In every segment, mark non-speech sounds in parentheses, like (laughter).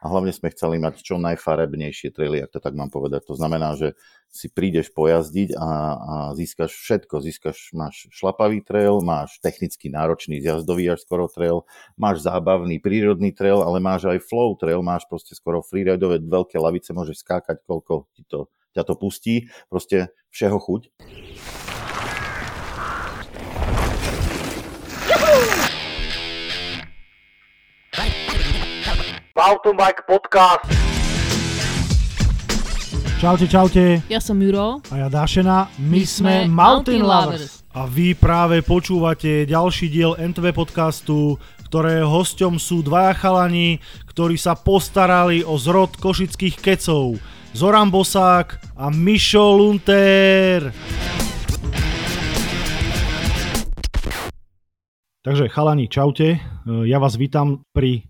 a hlavne sme chceli mať čo najfarebnejšie traily, ak to tak mám povedať. To znamená, že si prídeš pojazdiť a, a získaš všetko. Získaš, máš šlapavý trail, máš technicky náročný zjazdový až skoro trail, máš zábavný prírodný trail, ale máš aj flow trail, máš proste skoro freeridové veľké lavice, môžeš skákať, koľko ti to, ťa to pustí. Proste všeho chuť. Mountain Podcast. Čaute, čaute. Ja som Juro. A ja Dášena. My, My sme sme Mountain Mountain Lovers. A vy práve počúvate ďalší diel NTV podcastu, ktorého hosťom sú dvaja chalani, ktorí sa postarali o zrod košických kecov. Zoran Bosák a Mišo Lunter. Takže chalani, čaute. Ja vás vítam pri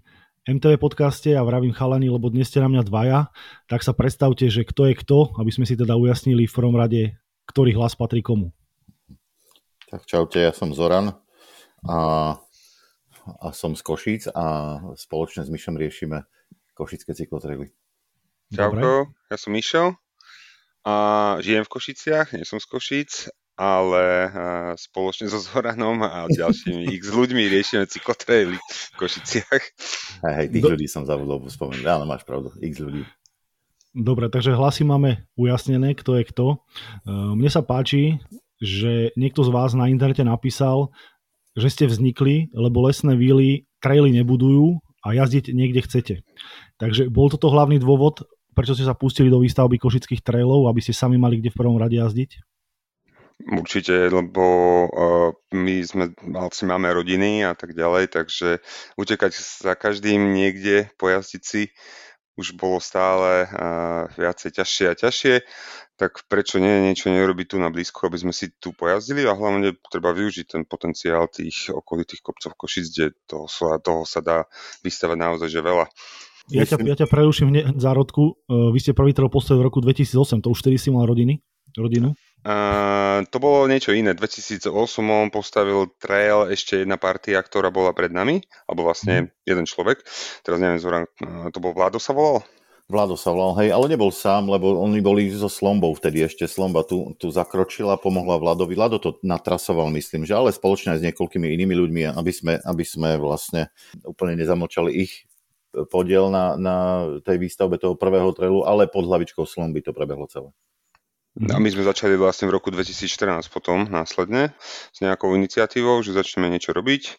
MTV podcaste a vravím chalani, lebo dnes ste na mňa dvaja, tak sa predstavte, že kto je kto, aby sme si teda ujasnili v prvom rade, ktorý hlas patrí komu. Tak čaute, ja som Zoran a, a som z Košíc a spoločne s Myšom riešime košické cyklotrely. Čauko, ja som Mišo a žijem v Košiciach, nie som z Košíc ale spoločne so Zoranom a ďalšími x ľuďmi riešime cyklotraily v Košiciach. Hej, hej, tých Do... ľudí som zabudol spomenúť. Áno, máš pravdu, x ľudí. Dobre, takže hlasy máme ujasnené, kto je kto. Uh, mne sa páči, že niekto z vás na internete napísal, že ste vznikli, lebo lesné víly traily nebudujú a jazdiť niekde chcete. Takže bol toto hlavný dôvod, prečo ste sa pustili do výstavby košických trailov, aby ste sami mali kde v prvom rade jazdiť? Určite, lebo uh, my sme, vlastne máme rodiny a tak ďalej, takže utekať za každým niekde, pojazdiť si, už bolo stále uh, viacej ťažšie a ťažšie, tak prečo nie niečo nerobiť tu na blízku, aby sme si tu pojazdili a hlavne treba využiť ten potenciál tých okolitých kopcov Košic, kde toho, toho sa dá vystavať naozaj že veľa. Ja ťa, ja ťa preruším v zárodku. Vy ste prvý trail postavili v roku 2008, to už vtedy si mal rodiny, rodinu? Uh, to bolo niečo iné. 2008 on postavil trail ešte jedna partia, ktorá bola pred nami, alebo vlastne mm. jeden človek. Teraz neviem, Zoran, uh, to bol Vlado sa volal? Vlado sa volal, hej, ale nebol sám, lebo oni boli so Slombou vtedy ešte. Slomba tu, tu zakročila, pomohla Vladovi. Vlado to natrasoval, myslím, že ale spoločne aj s niekoľkými inými ľuďmi, aby sme, aby sme vlastne úplne nezamlčali ich podiel na, na tej výstavbe toho prvého trailu, ale pod hlavičkou Slomby to prebehlo celé. A my sme začali vlastne v roku 2014 potom následne s nejakou iniciatívou, že začneme niečo robiť.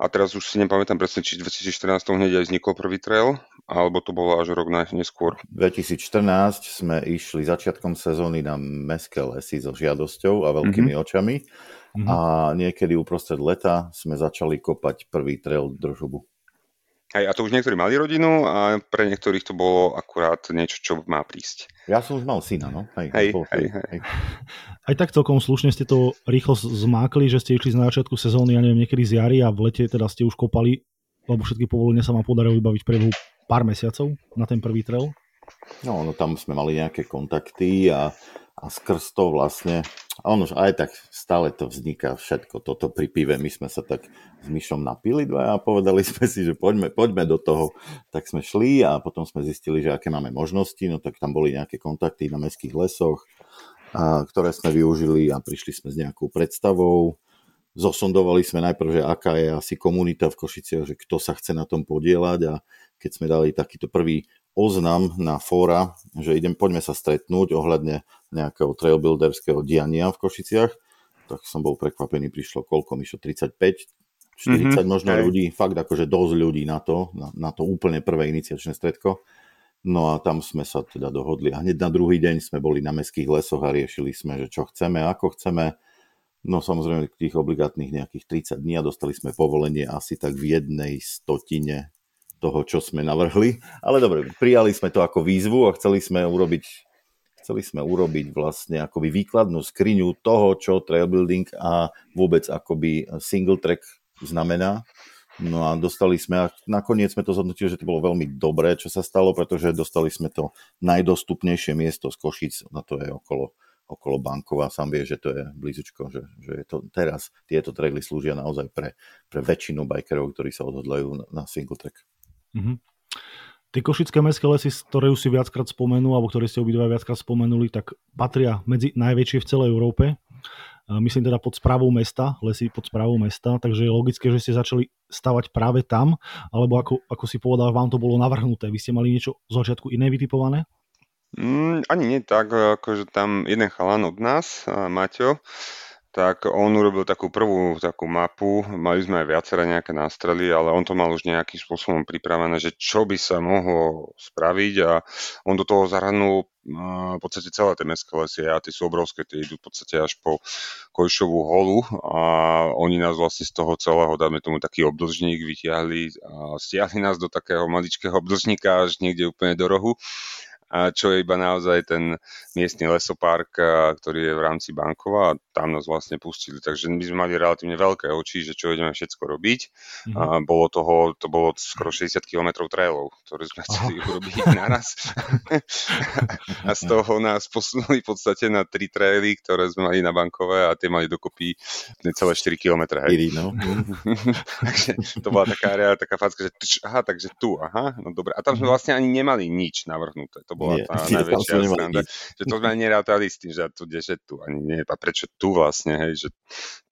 A teraz už si nepamätám presne, či 2014 hneď aj vznikol prvý trail, alebo to bolo až rok neskôr. 2014 sme išli začiatkom sezóny na mestské lesy so žiadosťou a veľkými mm-hmm. očami. Mm-hmm. A niekedy uprostred leta sme začali kopať prvý trail držubu. Hej, a to už niektorí mali rodinu a pre niektorých to bolo akurát niečo, čo má prísť. Ja som už mal syna, no. Hej, hej, hej, hej. Aj tak celkom slušne ste to rýchlo zmákli, že ste išli na začiatku sezóny, ja neviem, niekedy z jary a v lete teda ste už kopali, lebo všetky povolenia sa vám podarilo vybaviť priebehu pár mesiacov na ten prvý trail. No, no tam sme mali nejaké kontakty a a skrz to vlastne, a ono aj tak stále to vzniká všetko, toto pri pive, my sme sa tak s Myšom napili dva a povedali (laughs) sme si, že poďme, poďme do toho. Tak sme šli a potom sme zistili, že aké máme možnosti, no tak tam boli nejaké kontakty na mestských lesoch, a, ktoré sme využili a prišli sme s nejakou predstavou. Zosondovali sme najprv, že aká je asi komunita v Košiciach, že kto sa chce na tom podielať a keď sme dali takýto prvý oznam na fóra, že idem, poďme sa stretnúť ohľadne nejakého trailbuilderského diania v Košiciach, tak som bol prekvapený, prišlo koľko, Mišo, 35, 40 mm-hmm, možno okay. ľudí, fakt akože dosť ľudí na to, na, na to úplne prvé iniciačné stredko. No a tam sme sa teda dohodli. A hneď na druhý deň sme boli na mestských lesoch a riešili sme, že čo chceme, ako chceme. No samozrejme tých obligátnych nejakých 30 dní a dostali sme povolenie asi tak v jednej stotine toho, čo sme navrhli. Ale dobre, prijali sme to ako výzvu a chceli sme urobiť chceli sme urobiť vlastne akoby výkladnú skriňu toho, čo trailbuilding a vôbec akoby single track znamená. No a dostali sme, a nakoniec sme to zhodnotili, že to bolo veľmi dobré, čo sa stalo, pretože dostali sme to najdostupnejšie miesto z Košic, na to je okolo, okolo Bankova, sám vie, že to je blízučko, že, že je to teraz, tieto traily slúžia naozaj pre, pre väčšinu bikerov, ktorí sa odhodlajú na single track. Mm-hmm. Tie košické mestské lesy, ktoré už si viackrát spomenul, alebo ktoré ste obidva viackrát spomenuli, tak patria medzi najväčšie v celej Európe. Myslím teda pod správou mesta, lesy pod správou mesta, takže je logické, že ste začali stavať práve tam, alebo ako, ako si povedal, vám to bolo navrhnuté. Vy ste mali niečo z začiatku iné vytipované? Mm, ani nie tak, akože tam jeden chalan od nás, Maťo, tak on urobil takú prvú takú mapu, mali sme aj viaceré nejaké nástrely, ale on to mal už nejakým spôsobom pripravené, že čo by sa mohlo spraviť a on do toho zahrnul v podstate celé tie mestské lesy a tie sú obrovské, tie idú v podstate až po Kojšovú holu a oni nás vlastne z toho celého, dáme tomu taký obdlžník, vytiahli a stiahli nás do takého maličkého obdlžníka až niekde úplne do rohu čo je iba naozaj ten miestny lesopark, ktorý je v rámci Bankova a tam nás vlastne pustili. Takže my sme mali relatívne veľké oči, že čo ideme všetko robiť. Mm-hmm. A bolo toho, to bolo skoro 60 km trailov, ktoré sme chceli Aha. urobiť naraz. (laughs) a z toho nás posunuli v podstate na tri traily, ktoré sme mali na Bankové a tie mali dokopy celé 4 km. Hej. no. (laughs) takže to bola taká, taká facka, že tč, aha, takže tu, aha, no dobre. A tam sme mhm. vlastne ani nemali nič navrhnuté. To bola nie, tá (laughs) nie, najväčšia sranda. Že to sme ani nerátali s tým, že tu, že tu, ani nie. A prečo tu vlastne, hej, že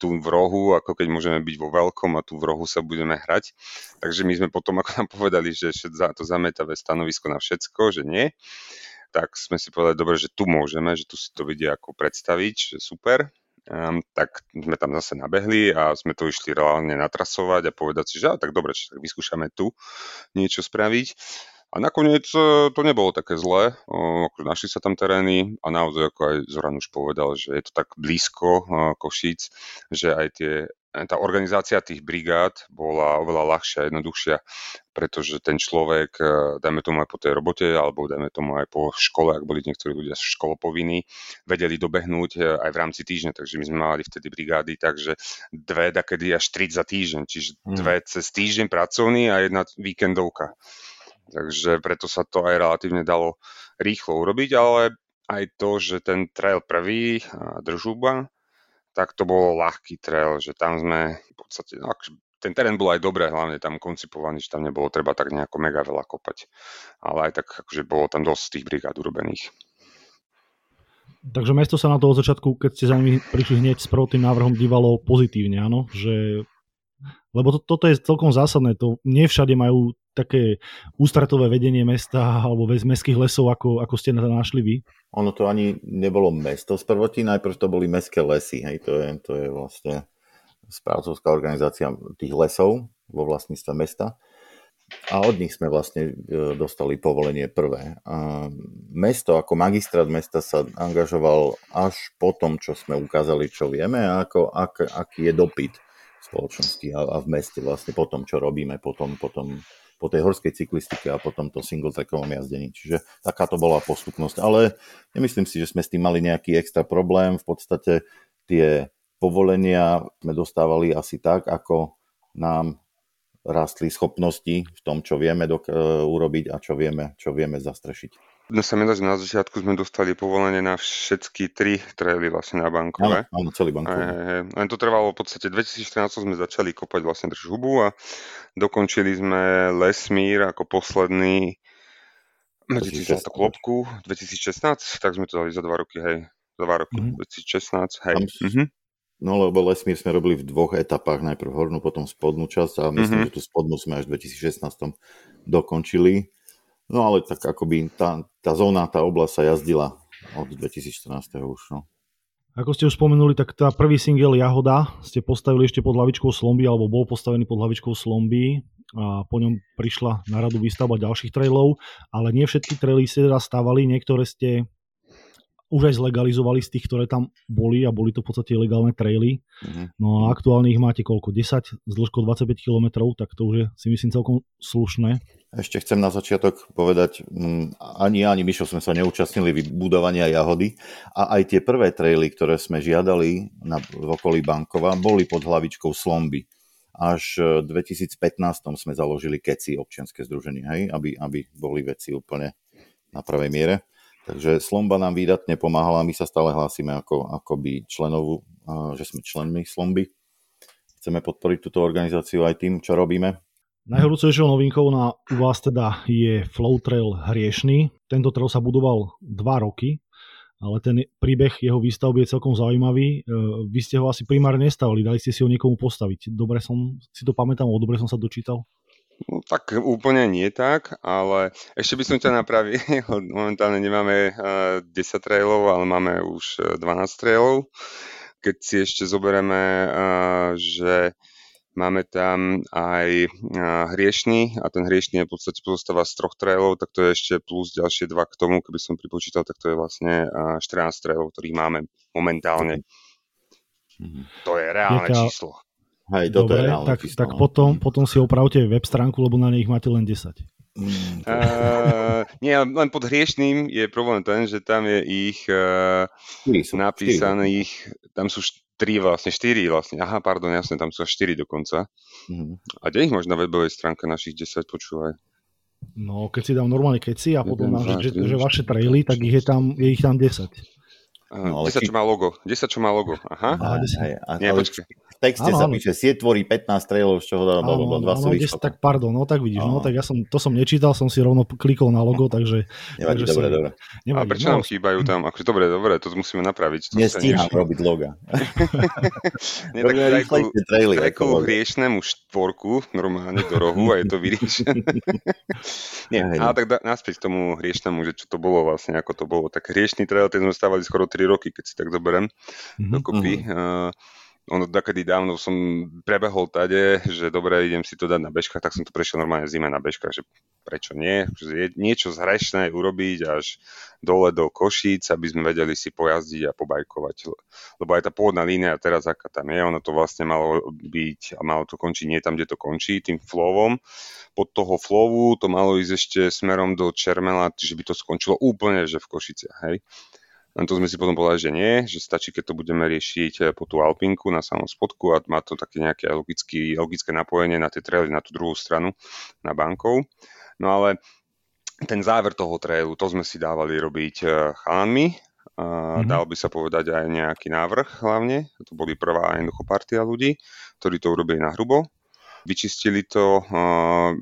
tu v rohu, ako keď môžeme byť vo veľkom a tu v rohu sa budeme hrať. Takže my sme potom, (laughs) ako nám povedali, že to zametavé stanovisko na všetko, že nie, tak sme si povedali, dobre, že tu môžeme, že tu si to vidia ako predstaviť, že super, um, tak sme tam zase nabehli a sme to išli reálne natrasovať a povedať si, že tak dobre, tak vyskúšame tu niečo spraviť. A nakoniec e, to nebolo také zlé, našli sa tam terény a naozaj, ako aj Zoran už povedal, že je to tak blízko Košíc, že aj tie, tá organizácia tých brigád bola oveľa ľahšia, jednoduchšia, pretože ten človek, e, dajme tomu aj po tej robote, alebo dajme tomu aj po škole, ak boli niektorí ľudia školopovinní, vedeli dobehnúť e, aj v rámci týždňa, takže my sme mali vtedy brigády, takže dve, takedy až tri za týždeň, čiže mm. dve cez týždeň pracovný a jedna víkendovka. Takže preto sa to aj relatívne dalo rýchlo urobiť, ale aj to, že ten trail prvý, Držúba, tak to bolo ľahký trail, že tam sme v podstate, no, ten terén bol aj dobré, hlavne tam koncipovaný, že tam nebolo treba tak nejako mega veľa kopať. Ale aj tak, akože bolo tam dosť tých brigád urobených. Takže mesto sa na to od začiatku, keď ste za nimi prišli hneď s prvotným návrhom, dívalo pozitívne, áno? Že lebo to, toto je celkom zásadné. To nie všade majú také ústretové vedenie mesta alebo z mestských lesov, ako, ako ste našli vy? Ono to ani nebolo mesto z prvotí, najprv to boli mestské lesy. Hej, to, je, to je vlastne správcovská organizácia tých lesov vo vlastníctve mesta. A od nich sme vlastne e, dostali povolenie prvé. A mesto ako magistrát mesta sa angažoval až po tom, čo sme ukázali, čo vieme a ako, ak, aký je dopyt spoločnosti a, a v meste vlastne po tom, čo robíme, potom, potom po tej horskej cyklistike a potom to single trackovom jazdení. Čiže takáto bola postupnosť. Ale nemyslím si, že sme s tým mali nejaký extra problém. V podstate tie povolenia sme dostávali asi tak, ako nám rastli schopnosti v tom, čo vieme dok- urobiť a čo vieme, čo vieme zastrešiť. No sa mi že na začiatku sme dostali povolenie na všetky tri traily vlastne na bankové. Áno, áno celý bankový. Aj, aj, Len to trvalo v podstate 2014 sme začali kopať vlastne hubu a dokončili sme Lesmír ako posledný medzi to klopku 2016, tak sme to dali za dva roky, hej. Za dva roky, mm-hmm. 2016, hej. Mm-hmm. No lebo Lesmír sme robili v dvoch etapách, najprv hornú, potom spodnú časť a myslím, mm-hmm. že tú spodnú sme až v 2016 dokončili. No ale tak akoby tá, tá zóna, tá oblasť sa jazdila od 2014. už. No. Ako ste už spomenuli, tak tá prvý single Jahoda ste postavili ešte pod hlavičkou Slomby, alebo bol postavený pod hlavičkou Slomby a po ňom prišla na radu výstavba ďalších trailov, ale nie všetky traily ste teda stavali, niektoré ste už aj zlegalizovali z tých, ktoré tam boli a boli to v podstate legálne traily. Mm-hmm. No a aktuálne ich máte koľko? 10 s dĺžkou 25 km, tak to už je si myslím celkom slušné. Ešte chcem na začiatok povedať, mm, ani ja, ani Mišo sme sa neúčastnili vybudovania jahody a aj tie prvé traily, ktoré sme žiadali na, v okolí Bankova, boli pod hlavičkou Slomby. Až v 2015 sme založili KECI, občianske združenie, hej, aby, aby boli veci úplne na prvej miere. Takže Slomba nám výdatne pomáhala, my sa stále hlásime ako, ako by členov, že sme členmi Slomby. Chceme podporiť túto organizáciu aj tým, čo robíme. Najhorúcejšou novinkou na u vás teda je Flow Trail Hriešný. Tento trail sa budoval 2 roky, ale ten príbeh jeho výstavby je celkom zaujímavý. E, vy ste ho asi primárne nestavili, dali ste si ho niekomu postaviť. Dobre som si to pamätám, dobre som sa dočítal. No, tak úplne nie tak, ale ešte by som ťa napravil. (laughs) Momentálne nemáme 10 e, trailov, ale máme už 12 e, trailov. Keď si ešte zoberieme, že Máme tam aj hriešný a ten hriešný je v podstate pozostáva z troch trailov, tak to je ešte plus ďalšie dva k tomu, keby som pripočítal, tak to je vlastne 14 trailov, ktorých máme momentálne. Mhm. To je reálne Jaká... číslo. Hej, toto Dobre, je reálne tak, číslo. Tak no. potom, potom si opravte web stránku, lebo na nej ich máte len 10. Mm, uh, nie, len pod hriešným je problém ten, že tam je ich uh, napísaných, tam sú 3 vlastne, 4 vlastne. Aha, pardon, jasne, tam sú až 4 dokonca. Mm-hmm. A kde ich možno na webovej stránke našich 10, počúvaj. No, keď si dám normálne keci a potom máš, že, že vaše traily, tak ich je, tam, je ich tam 10. No, 10, čo má logo. 10, čo má logo. Aha. Aha, 10. Aj, aj, Nie, počkaj texte sa píše, sieť tvorí 15 trailov, z čoho dá dva sú Tak pardon, no tak vidíš, ano. no tak ja som, to som nečítal, som si rovno klikol na logo, takže... Nevadí, takže dobre, si, dobre. Nevadí, a prečo no, nám chýbajú tam? Akože dobre, dobre, to musíme napraviť. To Nestíham robiť loga. (laughs) Nie, tak trajku hriešnemu štvorku normálne do rohu a je to vyriešené. (laughs) Nie, ale tak da, naspäť k tomu hriešnemu, že čo to bolo vlastne, ako to bolo. Tak hriešný trail, ten sme stávali skoro 3 roky, keď si tak zoberiem mm-hmm. dokopy. Uh, ono takedy dávno som prebehol tade, že dobre, idem si to dať na bežkách, tak som to prešiel normálne v zime na bežkách, že prečo nie, že niečo zhrešné urobiť až dole do Košíc, aby sme vedeli si pojazdiť a pobajkovať. Lebo aj tá pôvodná línia teraz, aká tam je, ono to vlastne malo byť a malo to končiť nie tam, kde to končí, tým flovom. Pod toho flovu to malo ísť ešte smerom do Čermela, že by to skončilo úplne, že v Košiciach, hej. Len to sme si potom povedali, že nie, že stačí, keď to budeme riešiť eh, po tú Alpinku na samom spodku a má to také nejaké logické, logické napojenie na tie traily na tú druhú stranu, na bankov. No ale ten záver toho trailu, to sme si dávali robiť eh, chalanmi, mm-hmm. dal by sa povedať aj nejaký návrh hlavne. To boli prvá jednoducho partia ľudí, ktorí to urobili na hrubo. Vyčistili to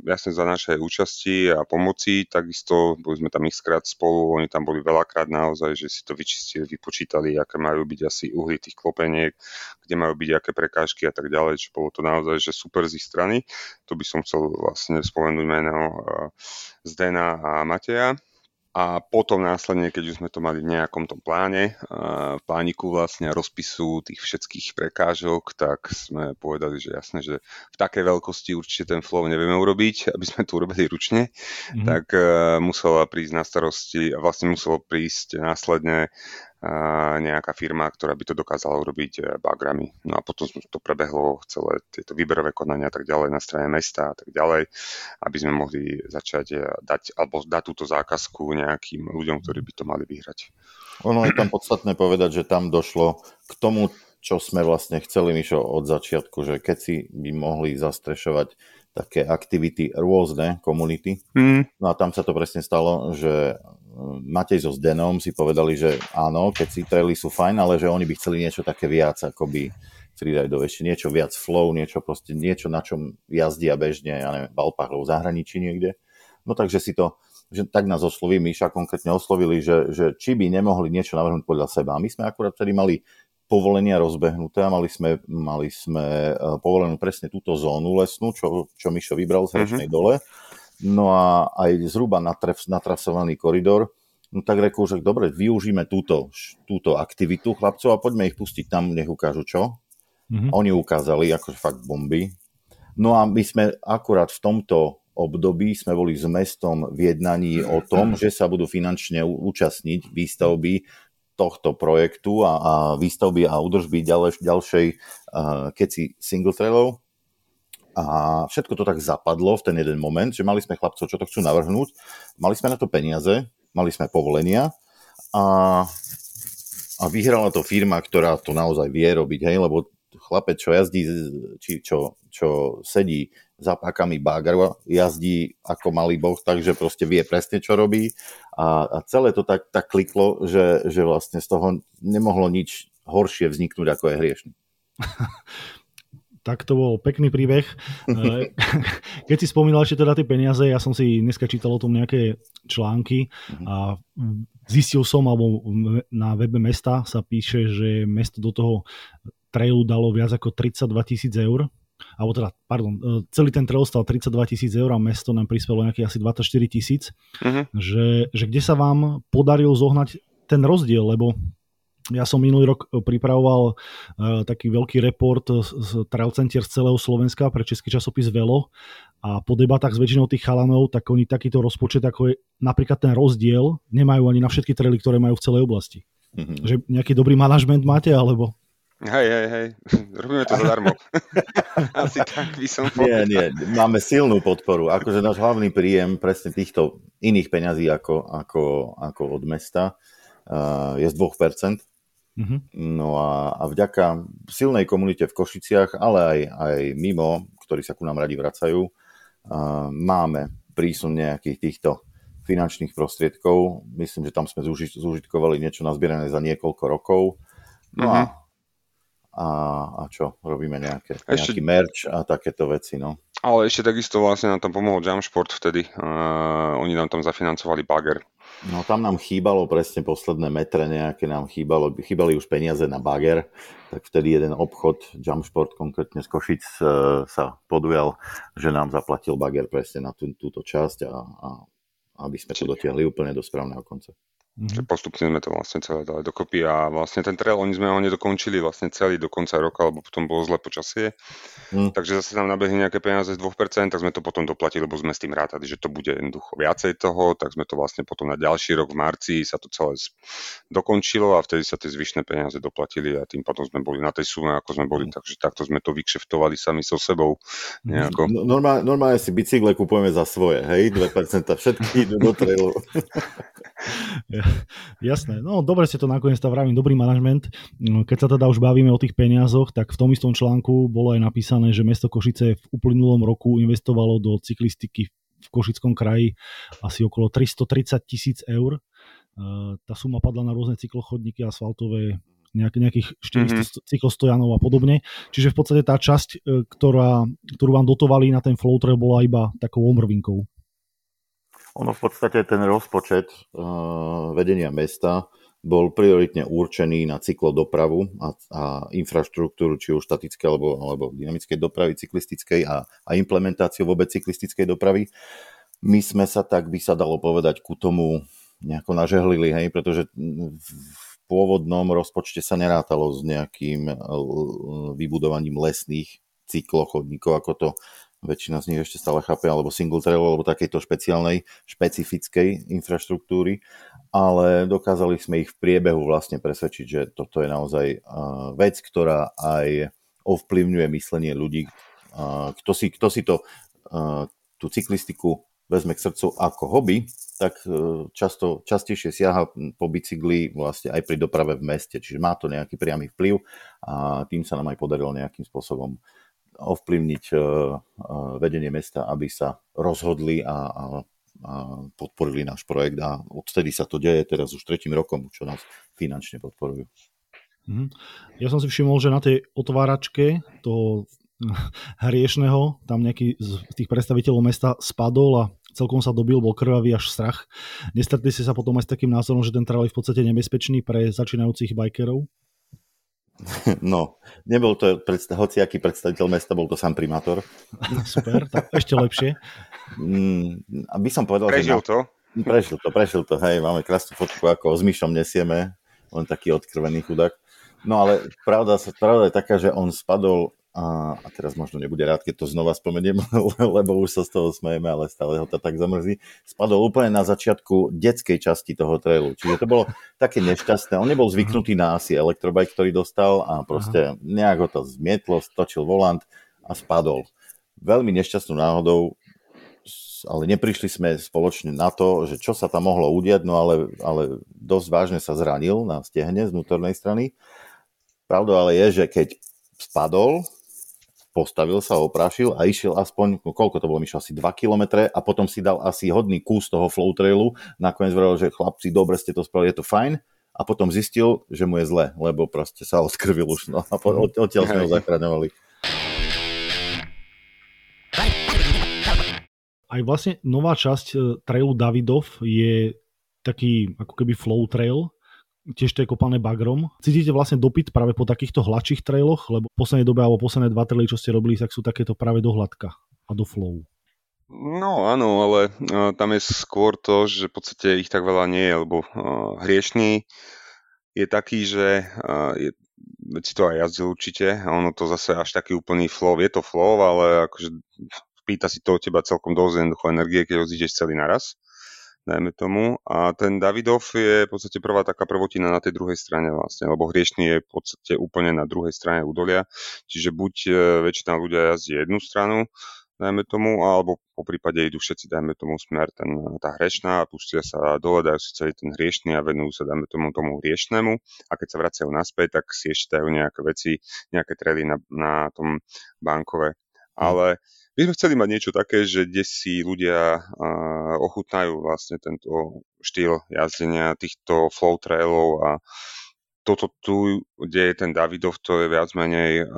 jasne za našej účasti a pomoci, takisto boli sme tam xkrát spolu, oni tam boli veľakrát naozaj, že si to vyčistili, vypočítali, aké majú byť asi uhly tých klopeniek, kde majú byť aké prekážky a tak ďalej, čo bolo to naozaj, že super z ich strany. To by som chcel vlastne spomenúť meno Zdena a Mateja a potom následne, keď už sme to mali v nejakom tom pláne, v plániku vlastne rozpisu tých všetkých prekážok, tak sme povedali, že jasné, že v takej veľkosti určite ten flow nevieme urobiť, aby sme to urobili ručne, mm-hmm. tak musela prísť na starosti a vlastne muselo prísť následne nejaká firma, ktorá by to dokázala urobiť e, bagrami. No a potom to prebehlo celé tieto výberové konania a tak ďalej na strane mesta a tak ďalej, aby sme mohli začať e, dať, alebo dať túto zákazku nejakým ľuďom, ktorí by to mali vyhrať. Ono je tam podstatné povedať, že tam došlo k tomu, čo sme vlastne chceli, Mišo, od začiatku, že keď si by mohli zastrešovať také aktivity rôzne komunity. Mm. No a tam sa to presne stalo, že Matej so Zdenom si povedali, že áno, keď si traily sú fajn, ale že oni by chceli niečo také viac, ako by freerideov, ešte niečo viac flow, niečo proste, niečo na čom jazdia bežne, ja neviem, v Alpách v zahraničí niekde. No takže si to, že tak nás osloví, Míša konkrétne oslovili, že, že či by nemohli niečo navrhnúť podľa seba. A my sme akurát vtedy mali povolenia rozbehnuté a mali sme, mali sme e, povolenú presne túto zónu lesnú, čo, čo Mišo vybral z Hrečnej mm-hmm. dole no a aj zhruba natref, natrasovaný koridor, no tak reku, že dobre, využíme túto, túto aktivitu chlapcov a poďme ich pustiť tam, nech ukážu čo. Mm-hmm. Oni ukázali akože fakt bomby. No a my sme akurát v tomto období sme boli s mestom v jednaní o tom, že sa budú finančne účastniť výstavby tohto projektu a, a výstavby a udržby ďalej, ďalšej uh, keci single trailov a všetko to tak zapadlo v ten jeden moment, že mali sme chlapcov, čo to chcú navrhnúť, mali sme na to peniaze, mali sme povolenia a, a vyhrala to firma, ktorá to naozaj vie robiť, hej, lebo chlapec, čo jazdí, či čo, čo sedí za pákami bágaru, jazdí ako malý boh, takže proste vie presne, čo robí a, a celé to tak, tak kliklo, že, že vlastne z toho nemohlo nič horšie vzniknúť, ako je hriešný. (laughs) tak to bol pekný príbeh. (laughs) Eh, keď si spomínal ešte teda tie peniaze, ja som si dneska čítal o tom nejaké články a zistil som, alebo na webe mesta sa píše, že mesto do toho trailu dalo viac ako 32 tisíc eur. Alebo teda, pardon, eh, celý ten trail stal 32 tisíc eur a mesto nám prispelo nejakých asi 24 tisíc. Uh-huh. Že, že kde sa vám podarilo zohnať ten rozdiel, lebo ja som minulý rok e, pripravoval uh, taký veľký report z Trail Center z celého Slovenska pre český časopis Velo a po debatách s väčšinou tých chalanov, tak oni takýto rozpočet, ako je napríklad ten rozdiel, nemajú ani na všetky traily, ktoré majú v celej oblasti. Mm-hmm. Že nejaký dobrý manažment máte, alebo? Hej, hej, hej, (laughs) robíme to zadarmo. (laughs) Asi tak by som povedal. Nie, nie, máme silnú podporu. Akože náš hlavný príjem presne týchto iných peňazí ako, ako, ako od mesta uh, je z 2%. Mm-hmm. No a, a vďaka silnej komunite v Košiciach, ale aj, aj mimo, ktorí sa ku nám radi vracajú, uh, máme prísun nejakých týchto finančných prostriedkov. Myslím, že tam sme zúži- zúžitkovali niečo nazbierané za niekoľko rokov. No mm-hmm. a, a, a čo? Robíme nejaké, Ešte... nejaký merch a takéto veci, no. Ale ešte takisto vlastne nám tam pomohol Jamsport vtedy. Uh, oni nám tam zafinancovali bager. No tam nám chýbalo presne posledné metre nejaké, nám chýbalo, chýbali už peniaze na bager, tak vtedy jeden obchod, Jumpsport konkrétne z Košic e, sa podujal, že nám zaplatil bager presne na tú, túto časť a, a aby sme to dotiahli úplne do správneho konca. Mm-hmm. Postupne sme to vlastne celé dali dokopy a vlastne ten trail, oni sme ho nedokončili vlastne celý do konca roka, lebo potom bolo zle počasie. Mm. Takže zase nám nabehli nejaké peniaze z 2%, tak sme to potom doplatili, lebo sme s tým rátali, že to bude jednoducho viacej toho, tak sme to vlastne potom na ďalší rok v marci sa to celé dokončilo a vtedy sa tie zvyšné peniaze doplatili a tým potom sme boli na tej sume, ako sme boli, mm. takže takto sme to vykšeftovali sami so sebou. Nejako. No, normálne, normálne si bicykle kupujeme za svoje, hej, 2% všetky idú do trailu. (laughs) (laughs) Jasné, no dobre ste to nakoniec to vravím, dobrý manažment. No, keď sa teda už bavíme o tých peniazoch, tak v tom istom článku bolo aj napísané, že mesto Košice v uplynulom roku investovalo do cyklistiky v Košickom kraji asi okolo 330 tisíc eur. Tá suma padla na rôzne cyklochodníky, asfaltové, nejak, nejakých 400 mm-hmm. cyklostojanov a podobne. Čiže v podstate tá časť, e, ktorá, ktorú vám dotovali na ten flow trail, bola iba takou omrvinkou. Ono v podstate ten rozpočet uh, vedenia mesta bol prioritne určený na cyklodopravu a, a infraštruktúru, či už statické alebo, alebo dynamickej dopravy cyklistickej a, a implementáciu vôbec cyklistickej dopravy. My sme sa tak, by sa dalo povedať, ku tomu nejako nažehlili, hej, pretože v pôvodnom rozpočte sa nerátalo s nejakým uh, vybudovaním lesných cyklochodníkov, ako to väčšina z nich ešte stále chápe, alebo single trail, alebo takejto špeciálnej, špecifickej infraštruktúry, ale dokázali sme ich v priebehu vlastne presvedčiť, že toto je naozaj uh, vec, ktorá aj ovplyvňuje myslenie ľudí. Uh, kto, si, kto si to, uh, tú cyklistiku vezme k srdcu ako hobby, tak často, častejšie siaha po bicykli vlastne aj pri doprave v meste, čiže má to nejaký priamy vplyv a tým sa nám aj podarilo nejakým spôsobom ovplyvniť e, e, vedenie mesta, aby sa rozhodli a, a, a podporili náš projekt a odtedy sa to deje teraz už tretím rokom, čo nás finančne podporujú. Mhm. Ja som si všimol, že na tej otváračke toho (laughs) hriešného tam nejaký z tých predstaviteľov mesta spadol a celkom sa dobil, bol krvavý až strach. Nestretli ste sa potom aj s takým názorom, že ten trail je v podstate nebezpečný pre začínajúcich bajkerov? (laughs) No, nebol to predstav, hociaký predstaviteľ mesta, bol to sám primátor. (laughs) Super, tak ešte lepšie. Mm, aby som povedal, prežil že... to? Prežil to, prežil to, hej, máme krásnu fotku, ako s myšom nesieme, len taký odkrvený chudák. No ale pravda, pravda je taká, že on spadol a, a teraz možno nebude rád, keď to znova spomeniem, (laughs) lebo už sa z toho smejeme, ale stále ho to tak zamrzí. Spadol úplne na začiatku detskej časti toho trailu. Čiže to bolo také nešťastné. On nebol zvyknutý na asi elektrobike, ktorý dostal a proste nejak ho to zmietlo, stočil volant a spadol. Veľmi nešťastnou náhodou, ale neprišli sme spoločne na to, že čo sa tam mohlo udiať, no ale, ale dosť vážne sa zranil na stehne z vnútornej strany. Pravdou ale je, že keď spadol, postavil sa, oprášil a išiel aspoň, no koľko to bolo, išiel asi 2 km a potom si dal asi hodný kus toho flow trailu, nakoniec vravil, že chlapci, dobre ste to spravili, je to fajn, a potom zistil, že mu je zle, lebo proste sa odkrvil už, no a odtiaľ sme ho zachraňovali. Aj vlastne nová časť e, trailu Davidov je taký ako keby flow trail, tiež to je kopané bagrom. Cítite vlastne dopyt práve po takýchto hladších trailoch, lebo v poslednej dobe alebo posledné dva traily, čo ste robili, tak sú takéto práve do hladka a do flow. No áno, ale uh, tam je skôr to, že v podstate ich tak veľa nie je, lebo uh, hriešný je taký, že uh, je, si to aj jazdil určite a ono to zase až taký úplný flow, je to flow, ale akože pýta si to od teba celkom dosť jednoducho energie, keď ho celý naraz dajme tomu. A ten Davidov je v podstate prvá taká prvotina na tej druhej strane vlastne, lebo hriešný je v podstate úplne na druhej strane údolia, čiže buď e, väčšina ľudia jazdí jednu stranu, dajme tomu, alebo po prípade idú všetci, dajme tomu, smer ten, tá hrešná a pustia sa dole, dajú si celý ten hriešný a venujú sa, dajme tomu, tomu hriešnemu a keď sa vracajú naspäť, tak si ešte dajú nejaké veci, nejaké trely na, na tom bankové. Ale my sme chceli mať niečo také, že kde si ľudia ochutnajú vlastne tento štýl jazdenia týchto flow trailov a toto tu, kde je ten Davidov, to je viac menej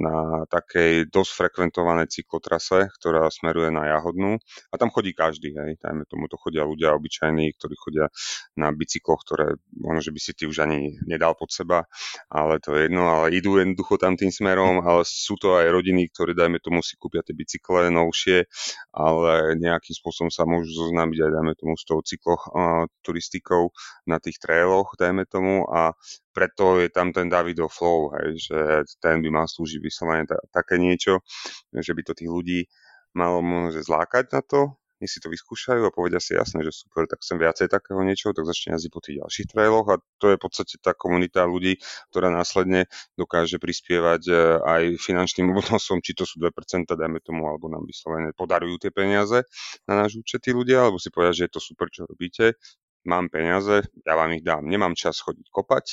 na takej dosť frekventovanej cyklotrase, ktorá smeruje na Jahodnú. A tam chodí každý, hej, dajme tomu, to chodia ľudia obyčajní, ktorí chodia na bicykloch, ktoré možno, že by si ty už ani nedal pod seba, ale to je jedno, ale idú jednoducho tam tým smerom, ale sú to aj rodiny, ktoré, dajme tomu, si kúpia tie bicykle novšie, ale nejakým spôsobom sa môžu zoznámiť aj, dajme tomu, s tou cykloturistikou na tých trailoch, dajme tomu, a preto je tam ten Davidov flow, hej, že ten by mal slúžiť vyslovene ta, také niečo, že by to tých ľudí malo možno zlákať na to, nech si to vyskúšajú a povedia si jasne, že super, tak chcem viacej takého niečoho, tak začne jazdiť po tých ďalších trailoch a to je v podstate tá komunita ľudí, ktorá následne dokáže prispievať e, aj finančným obnosom, či to sú 2%, dajme tomu, alebo nám vyslovene podarujú tie peniaze na náš účet tí ľudia, alebo si povedia, že je to super, čo robíte, mám peniaze, ja vám ich dám. Nemám čas chodiť kopať,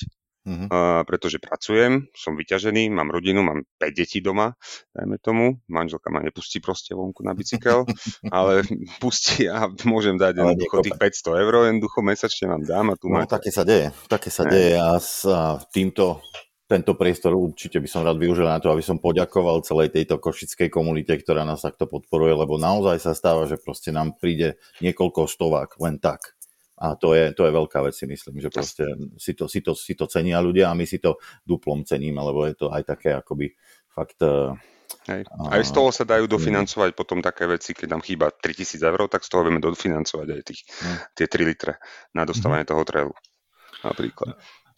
uh-huh. uh, pretože pracujem, som vyťažený, mám rodinu, mám 5 detí doma, dajme tomu. Manželka ma nepustí proste vonku na bicykel, (laughs) ale pustí a môžem dať ale jednoducho tých 500 eur, jednoducho mesačne vám dám a tu no, máte. také sa deje, také sa ne. deje a s a týmto tento priestor určite by som rád využil na to, aby som poďakoval celej tejto košickej komunite, ktorá nás takto podporuje, lebo naozaj sa stáva, že proste nám príde niekoľko stovák len tak a to je, to je veľká vec, si myslím, že proste si to, si, to, si to cenia ľudia a my si to duplom ceníme, lebo je to aj také akoby fakt... E, Hej. Aj z toho sa dajú dofinancovať potom také veci, keď nám chýba 3000 eur, tak z toho vieme dofinancovať aj tých, hm. tie 3 litre na dostávanie mm-hmm. toho trailu. Napríklad.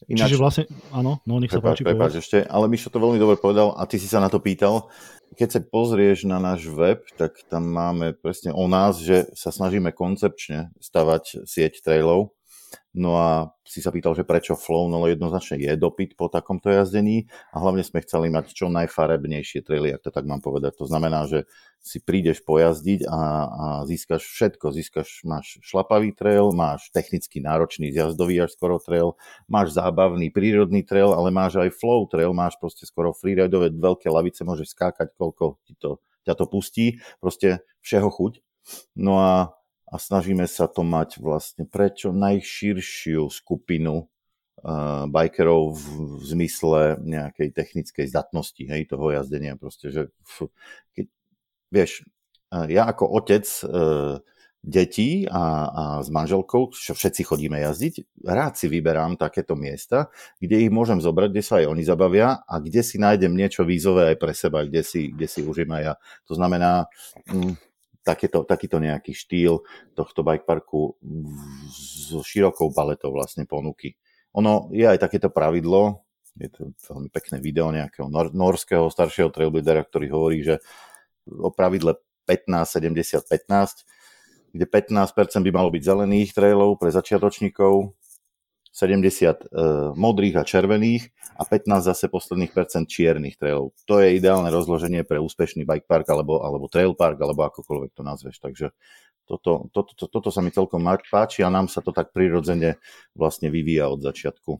Ináč, Čiže vlastne, áno, no nech sa prepáč, páči. Prepáč ešte, ale Mišo to veľmi dobre povedal a ty si sa na to pýtal. Keď sa pozrieš na náš web, tak tam máme presne o nás, že sa snažíme koncepčne stavať sieť trailov No a si sa pýtal, že prečo flow, no jednoznačne je dopyt po takomto jazdení a hlavne sme chceli mať čo najfarebnejšie traily, ak to tak mám povedať. To znamená, že si prídeš pojazdiť a, a získaš všetko. Získaš, máš šlapavý trail, máš technicky náročný zjazdový až skoro trail, máš zábavný prírodný trail, ale máš aj flow trail, máš proste skoro freeridové veľké lavice, môžeš skákať, koľko ti to, ťa to pustí, proste všeho chuť. No a a snažíme sa to mať vlastne pre najširšiu skupinu uh, bikerov v, v zmysle nejakej technickej zdatnosti hej, toho jazdenia. Proste, že, f, keď, vieš, uh, ja ako otec uh, detí a, a s manželkou, čo všetci chodíme jazdiť, rád si vyberám takéto miesta, kde ich môžem zobrať, kde sa aj oni zabavia a kde si nájdem niečo vízové aj pre seba, kde si, kde si užím aj ja. To znamená, mm, takéto, takýto nejaký štýl tohto bike parku so širokou paletou vlastne ponuky. Ono je aj takéto pravidlo, je to veľmi pekné video nejakého nor- norského staršieho trailblidera, ktorý hovorí, že o pravidle 15-70-15, kde 15% by malo byť zelených trailov pre začiatočníkov, 70 uh, modrých a červených a 15 zase posledných percent čiernych trailov. To je ideálne rozloženie pre úspešný bike park alebo, alebo trail park, alebo akokoľvek to nazveš. Takže toto, toto, toto, toto sa mi celkom páči a nám sa to tak prirodzene vlastne vyvíja od začiatku.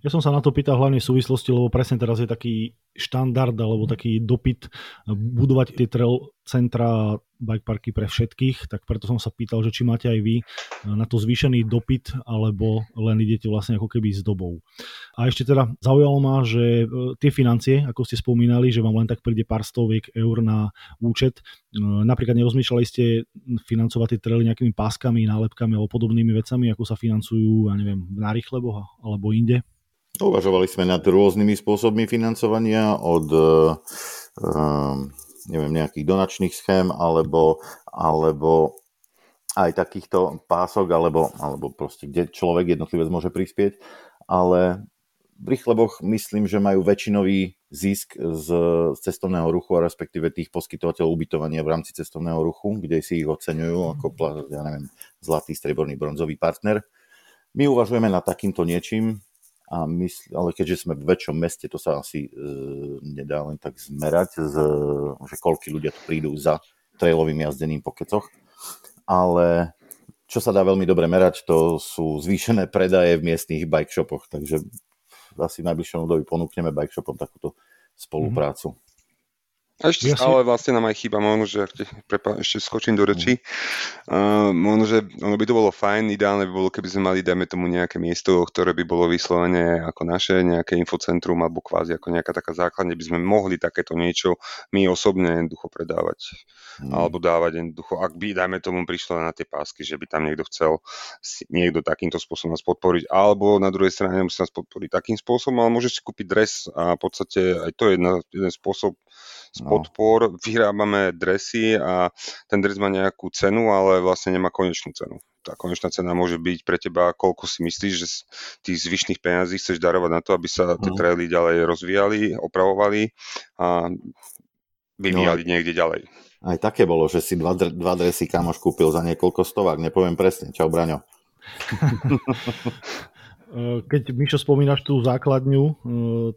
Ja som sa na to pýtal hlavne v súvislosti, lebo presne teraz je taký štandard alebo taký dopyt budovať tie trail centra bike parky pre všetkých, tak preto som sa pýtal, že či máte aj vy na to zvýšený dopyt alebo len idete vlastne ako keby s dobou. A ešte teda zaujalo ma, že e, tie financie, ako ste spomínali, že vám len tak príde pár stoviek eur na účet, e, napríklad nerozmýšľali ste financovať tie trely nejakými páskami, nálepkami alebo podobnými vecami, ako sa financujú, ja neviem, na rýchlebo alebo inde? Uvažovali sme nad rôznymi spôsobmi financovania od um, neviem, nejakých donačných schém alebo, alebo aj takýchto pások, alebo, alebo proste, kde človek jednotlivec môže prispieť, ale v Rýchleboch myslím, že majú väčšinový zisk z cestovného ruchu a respektíve tých poskytovateľov ubytovania v rámci cestovného ruchu, kde si ich oceňujú ako, ja neviem, zlatý, streborný, bronzový partner. My uvažujeme nad takýmto niečím, a mysl, ale keďže sme v väčšom meste, to sa asi e, nedá len tak zmerať, z, že koľky ľudia tu prídu za trailovým jazdením po kecoch ale čo sa dá veľmi dobre merať, to sú zvýšené predaje v miestnych bike shopoch, takže asi v najbližšom období ponúkneme bike shopom takúto spoluprácu. Mm-hmm. A ešte ja stále vlastne nám aj chýba, možno, že prepa, ešte skočím do reči, uh, možno, že ono by to bolo fajn, ideálne by bolo, keby sme mali, dajme tomu nejaké miesto, ktoré by bolo vyslovene ako naše, nejaké infocentrum alebo kvázi ako nejaká taká základne, by sme mohli takéto niečo my osobne jednoducho predávať. Hmm. Alebo dávať jednoducho, ak by, dajme tomu, prišlo na tie pásky, že by tam niekto chcel niekto takýmto spôsobom nás podporiť, alebo na druhej strane musí nás podporiť takým spôsobom, ale môžeš si kúpiť dres a v podstate aj to je jedna, jeden spôsob, z no. podpor, vyrábame dresy a ten dres má nejakú cenu, ale vlastne nemá konečnú cenu. Tá konečná cena môže byť pre teba, koľko si myslíš, že tých zvyšných peniazí chceš darovať na to, aby sa tie mhm. traily ďalej rozvíjali, opravovali a vyvíjali no. niekde ďalej. Aj také bolo, že si dva, dva dresy kamoš kúpil za niekoľko stovák, nepoviem presne. Čau, Braňo. (laughs) Keď Mišo spomínaš tú základňu,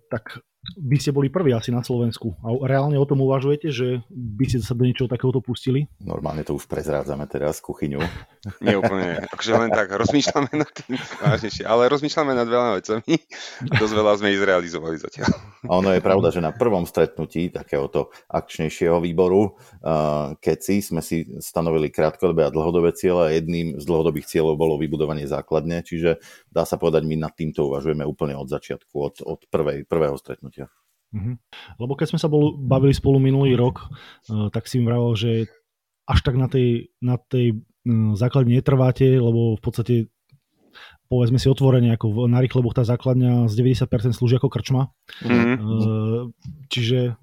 tak by ste boli prví asi na Slovensku. A reálne o tom uvažujete, že by ste sa do niečoho takéhoto pustili? Normálne to už prezrádzame teraz, kuchyňu. (laughs) Nie úplne, akože len tak rozmýšľame nad tým vážnejšie, ale rozmýšľame nad veľa vecami. (laughs) Dosť veľa sme ich zrealizovali zatiaľ. Ono je pravda, že na prvom stretnutí takéhoto akčnejšieho výboru uh, KECI sme si stanovili krátkodobé a dlhodobé cieľe a jedným z dlhodobých cieľov bolo vybudovanie základne, čiže dá sa povedať, my nad týmto uvažujeme úplne od začiatku, od, od prvej, prvého stretnutia stretnutia. Mm-hmm. Lebo keď sme sa bol, bavili spolu minulý rok, uh, tak si im vravel, že až tak na tej, na tej uh, základne netrváte, lebo v podstate povedzme si otvorene, ako na rýchleboch tá základňa z 90% slúži ako krčma. Mm-hmm. Uh, čiže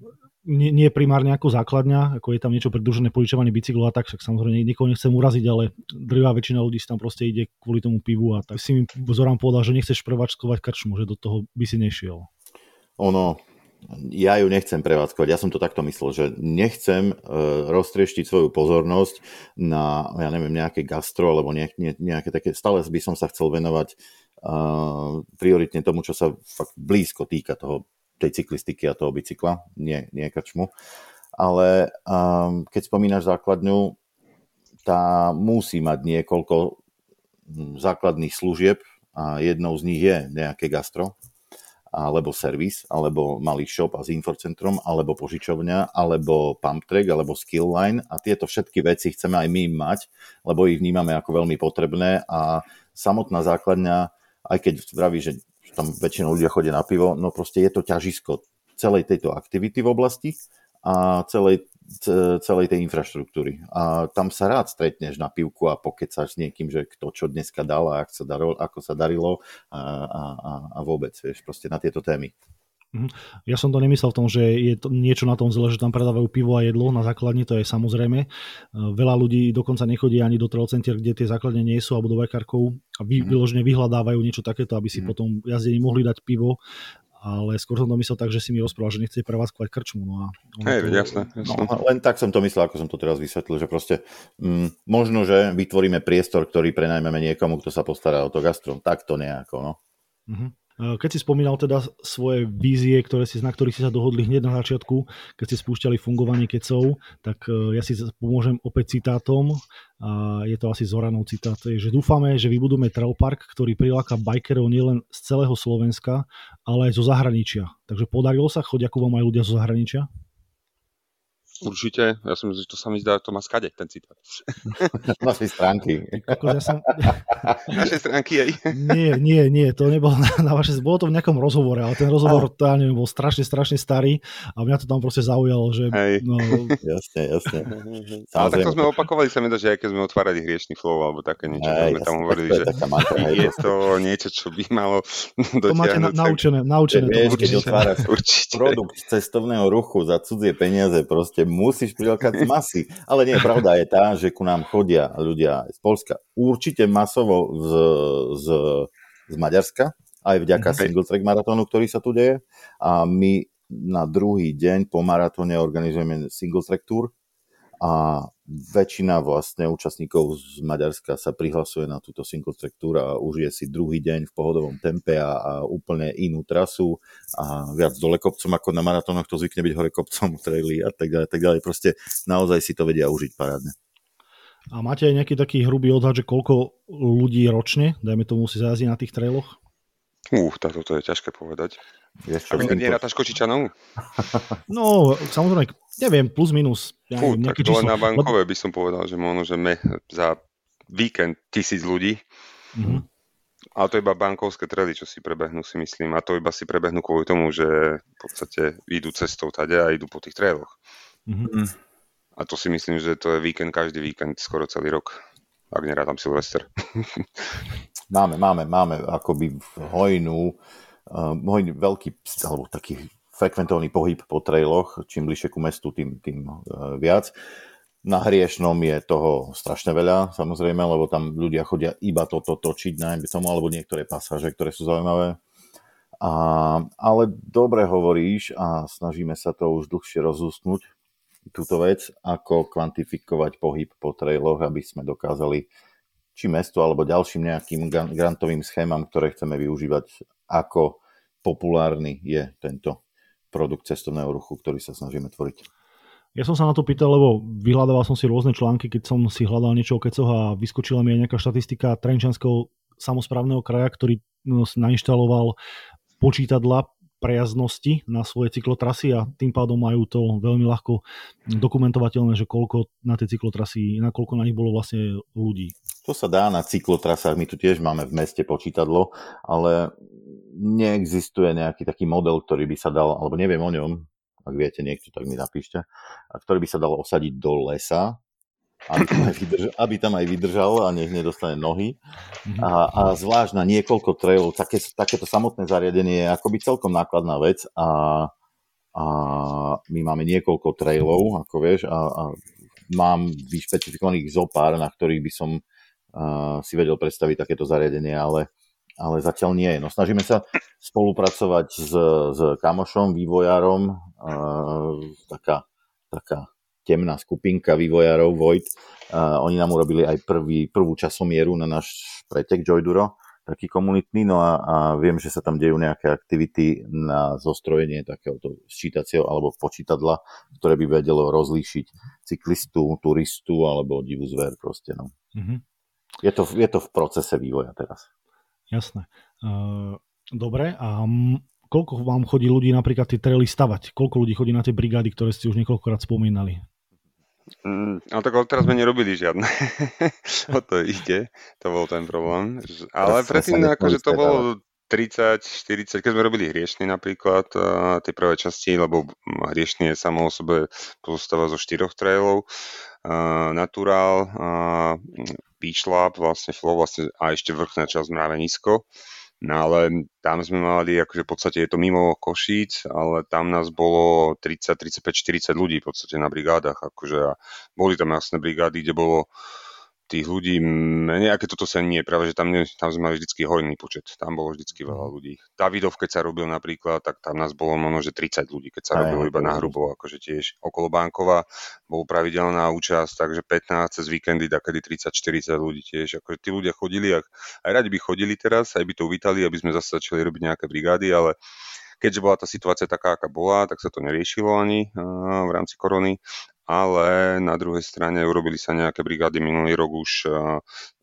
nie, nie primárne ako základňa, ako je tam niečo pridružené požičovanie bicyklov a tak, však samozrejme nikoho nechcem uraziť, ale drvá väčšina ľudí si tam proste ide kvôli tomu pivu a tak si mi Zoran povedal, že nechceš preváčkovať krčmu, že do toho by si nešiel ono, ja ju nechcem prevádzkovať. Ja som to takto myslel, že nechcem uh, roztrieštiť svoju pozornosť na, ja neviem, nejaké gastro alebo ne, ne, nejaké také, stále by som sa chcel venovať uh, prioritne tomu, čo sa fakt blízko týka toho, tej cyklistiky a toho bicykla, nie, nie krčmu. Ale um, keď spomínaš základňu, tá musí mať niekoľko základných služieb a jednou z nich je nejaké gastro, alebo servis, alebo malý shop a s infocentrom, alebo požičovňa, alebo pump track, alebo skill line. A tieto všetky veci chceme aj my mať, lebo ich vnímame ako veľmi potrebné. A samotná základňa, aj keď vraví, že tam väčšinou ľudia chodia na pivo, no proste je to ťažisko celej tejto aktivity v oblasti a celej celej tej infraštruktúry. A tam sa rád stretneš na pivku a pokecaš s niekým, že kto čo dneska dal a ako sa darilo, ako sa darilo a, a, a vôbec, vieš, proste na tieto témy. Mhm. Ja som to nemyslel v tom, že je to niečo na tom zle, že tam predávajú pivo a jedlo na základni, to je samozrejme. Veľa ľudí dokonca nechodí ani do trolcentier, kde tie základne nie sú, alebo do vajkarkov a vy, mm. vyložne vyhľadávajú niečo takéto, aby si mm. potom jazdení mohli dať pivo ale skôr som to myslel tak, že si mi rozprával, že nechce prevádzkovať krčmu. No a Hej, to, jasné, jasné. No, len tak som to myslel, ako som to teraz vysvetlil, že proste mm, možno, že vytvoríme priestor, ktorý prenajmeme niekomu, kto sa postará o to gastro. Tak to nejako, no. Uh-huh. Keď si spomínal teda svoje vízie, ktoré si, na ktorých si sa dohodli hneď na začiatku, keď ste spúšťali fungovanie kecov, tak e, ja si pomôžem opäť citátom. A je to asi Zoranov citát, že dúfame, že vybudujeme trail park, ktorý priláka bikerov nielen z celého Slovenska, ale aj zo zahraničia. Takže podarilo sa, chodia ku vám aj ľudia zo zahraničia? Určite, ja som že to sa mi zdá, to má skade, ten citát. (laughs) Našej stránky. ja som... (laughs) Našej stránky, aj. Nie, nie, nie, to nebolo na, na vaše, bolo to v nejakom rozhovore, ale ten rozhovor, to ja neviem, bol strašne, strašne starý a mňa to tam proste zaujalo, že... Hej. No, (laughs) Jasne, jasne. Ale takto sme opakovali sa mi to, že aj keď sme otvárali hriešný flow alebo také niečo, Hej, sme tam jasne, hovorili, to je že taká mantra, hej, je to niečo, čo by malo to máte na, dotiahnuť. naučené, naučené to Vieš, máte. keď otváraš Určite. produkt cestovného ruchu za cudzie peniaze, proste musíš prilákať masy. Ale nie, pravda je tá, že ku nám chodia ľudia z Polska určite masovo z, z, z Maďarska, aj vďaka Mhm. single track maratónu, ktorý sa tu deje. A my na druhý deň po maratóne organizujeme single track tour a väčšina vlastne účastníkov z Maďarska sa prihlasuje na túto single track tour a užije si druhý deň v pohodovom tempe a, a úplne inú trasu a viac dole kopcom ako na maratónoch to zvykne byť hore kopcom, (laughs) traily a tak ďalej, tak ďalej. Proste naozaj si to vedia užiť parádne. A máte aj nejaký taký hrubý odhad, že koľko ľudí ročne, dajme tomu, si zajazdí na tých trailoch? Uh, táto to je ťažké povedať. Vieš čo, A vy s týmto- nerátaš Kočičanov? (laughs) No, samozrejme, neviem, plus minus. Ja Fú, tak dole na bankové by som povedal, že možno, že me za víkend tisíc ľudí, Mhm. ale to iba bankovské trely, čo si prebehnú, si myslím. A to iba si prebehnú kvôli tomu, že v podstate idú cestou tade a idú po tých trailoch. Mhm. A to si myslím, že to je víkend každý víkend, skoro celý rok. Ak nerátam Silvester. (laughs) Máme, máme, máme akoby hojnú, uh, hojný veľký, alebo taký frekventovaný pohyb po trailoch, čím bližšie ku mestu, tým, tým uh, viac. Na Hriešnom je toho strašne veľa, samozrejme, lebo tam ľudia chodia iba toto točiť, najmä tomu, alebo niektoré pasáže, ktoré sú zaujímavé. A, ale dobre hovoríš a snažíme sa to už dlhšie rozústnuť, túto vec, ako kvantifikovať pohyb po trailoch, aby sme dokázali či mestu alebo ďalším nejakým gran- grantovým schémam, ktoré chceme využívať, ako populárny je tento produkt cestovného ruchu, ktorý sa snažíme tvoriť. Ja som sa na to pýtal, lebo vyhľadával som si rôzne články, keď som si hľadal niečo o kecoch a vyskočila mi aj nejaká štatistika Trenčanského samozprávneho kraja, ktorý no, nainštaloval počítadla prejazdnosti na svoje cyklotrasy a tým pádom majú to veľmi ľahko dokumentovateľné, že koľko na tie cyklotrasy, nakoľko na nich bolo vlastne ľudí. To sa dá na cyklotrasách, my tu tiež máme v meste počítadlo, ale neexistuje nejaký taký model, ktorý by sa dal, alebo neviem o ňom, ak viete niekto, tak mi napíšte, ktorý by sa dal osadiť do lesa, aby tam aj vydržal, aby tam aj vydržal a nech nedostane nohy. Mhm. A, a zvlášť na niekoľko trailov, také, takéto samotné zariadenie je akoby celkom nákladná vec a, a my máme niekoľko trailov, ako vieš, a, a mám vyšpecifikovaných zo pár, na ktorých by som uh, si vedel predstaviť takéto zariadenie, ale, ale zatiaľ nie. No, snažíme sa spolupracovať s, s kamošom, vývojárom, uh, taká, taká temná skupinka vývojárov Void. Uh, oni nám urobili aj prvý, prvú časomieru na náš pretek Joyduro, taký komunitný, no a, a viem, že sa tam dejú nejaké aktivity na zostrojenie takéhoto sčítacieho alebo počítadla, ktoré by vedelo rozlíšiť cyklistu, turistu alebo divú zver proste. No. Mhm. Je, to, je to v procese vývoja teraz. Jasné. Uh, dobre, a koľko vám chodí ľudí napríklad tie traily stavať? Koľko ľudí chodí na tie brigády, ktoré ste už niekoľkokrát spomínali? Mm, ale tak teraz sme nerobili žiadne. (laughs) o to ide, to bol ten problém. Ale predtým akože to bolo 30, 40, keď sme robili hriešny napríklad, tie prvé časti, lebo hriešny je samo o sebe pozostáva zo štyroch trailov, a Natural, a Beach Lab, vlastne Flow vlastne, a ešte vrchná časť Mravenisko. No ale tam sme mali, akože v podstate je to mimo Košíc, ale tam nás bolo 30, 35, 40 ľudí v podstate na brigádach, akože a boli tam jasné brigády, kde bolo tých ľudí menej, aké toto sa nie, práve že tam, ne, tam sme mali vždycky hojný počet, tam bolo vždycky veľa ľudí. Davidov, keď sa robil napríklad, tak tam nás bolo možno, že 30 ľudí, keď sa Aj, robilo iba na hrubo, akože tiež okolo Bankova bol pravidelná účasť, takže 15 cez víkendy, takedy 30-40 ľudí tiež, akože tí ľudia chodili, ak, aj radi by chodili teraz, aj by to uvítali, aby sme zase začali robiť nejaké brigády, ale keďže bola tá situácia taká, aká bola, tak sa to neriešilo ani uh, v rámci korony, ale na druhej strane urobili sa nejaké brigády minulý rok už, uh,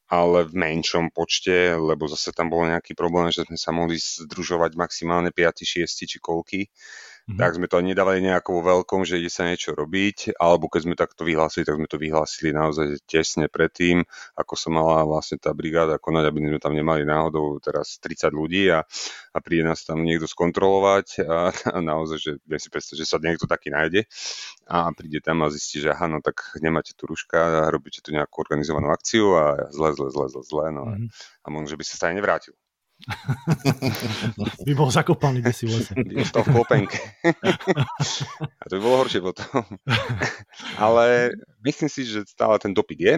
ale v menšom počte, lebo zase tam bol nejaký problém, že sme sa mohli združovať maximálne 5, 6 či koľky Mm-hmm. Tak sme to nedávali nejakou veľkom, že ide sa niečo robiť, alebo keď sme takto vyhlásili, tak sme to vyhlásili naozaj tesne predtým, ako sa mala vlastne tá brigáda konať, aby sme tam nemali náhodou teraz 30 ľudí a, a príde nás tam niekto skontrolovať a, a naozaj, že viem si predstaviť, že sa niekto taký nájde a príde tam a zistí, že aha, no tak nemáte tu ruška a robíte tu nejakú organizovanú akciu a zle, zle, zle, zle, zle, no mm-hmm. a možno, že by sa sa aj nevrátil. (laughs) by bol zakopaný kde si v lese. Ostal v klopenke. A to by bolo horšie potom. Ale myslím si, že stále ten dopyt je,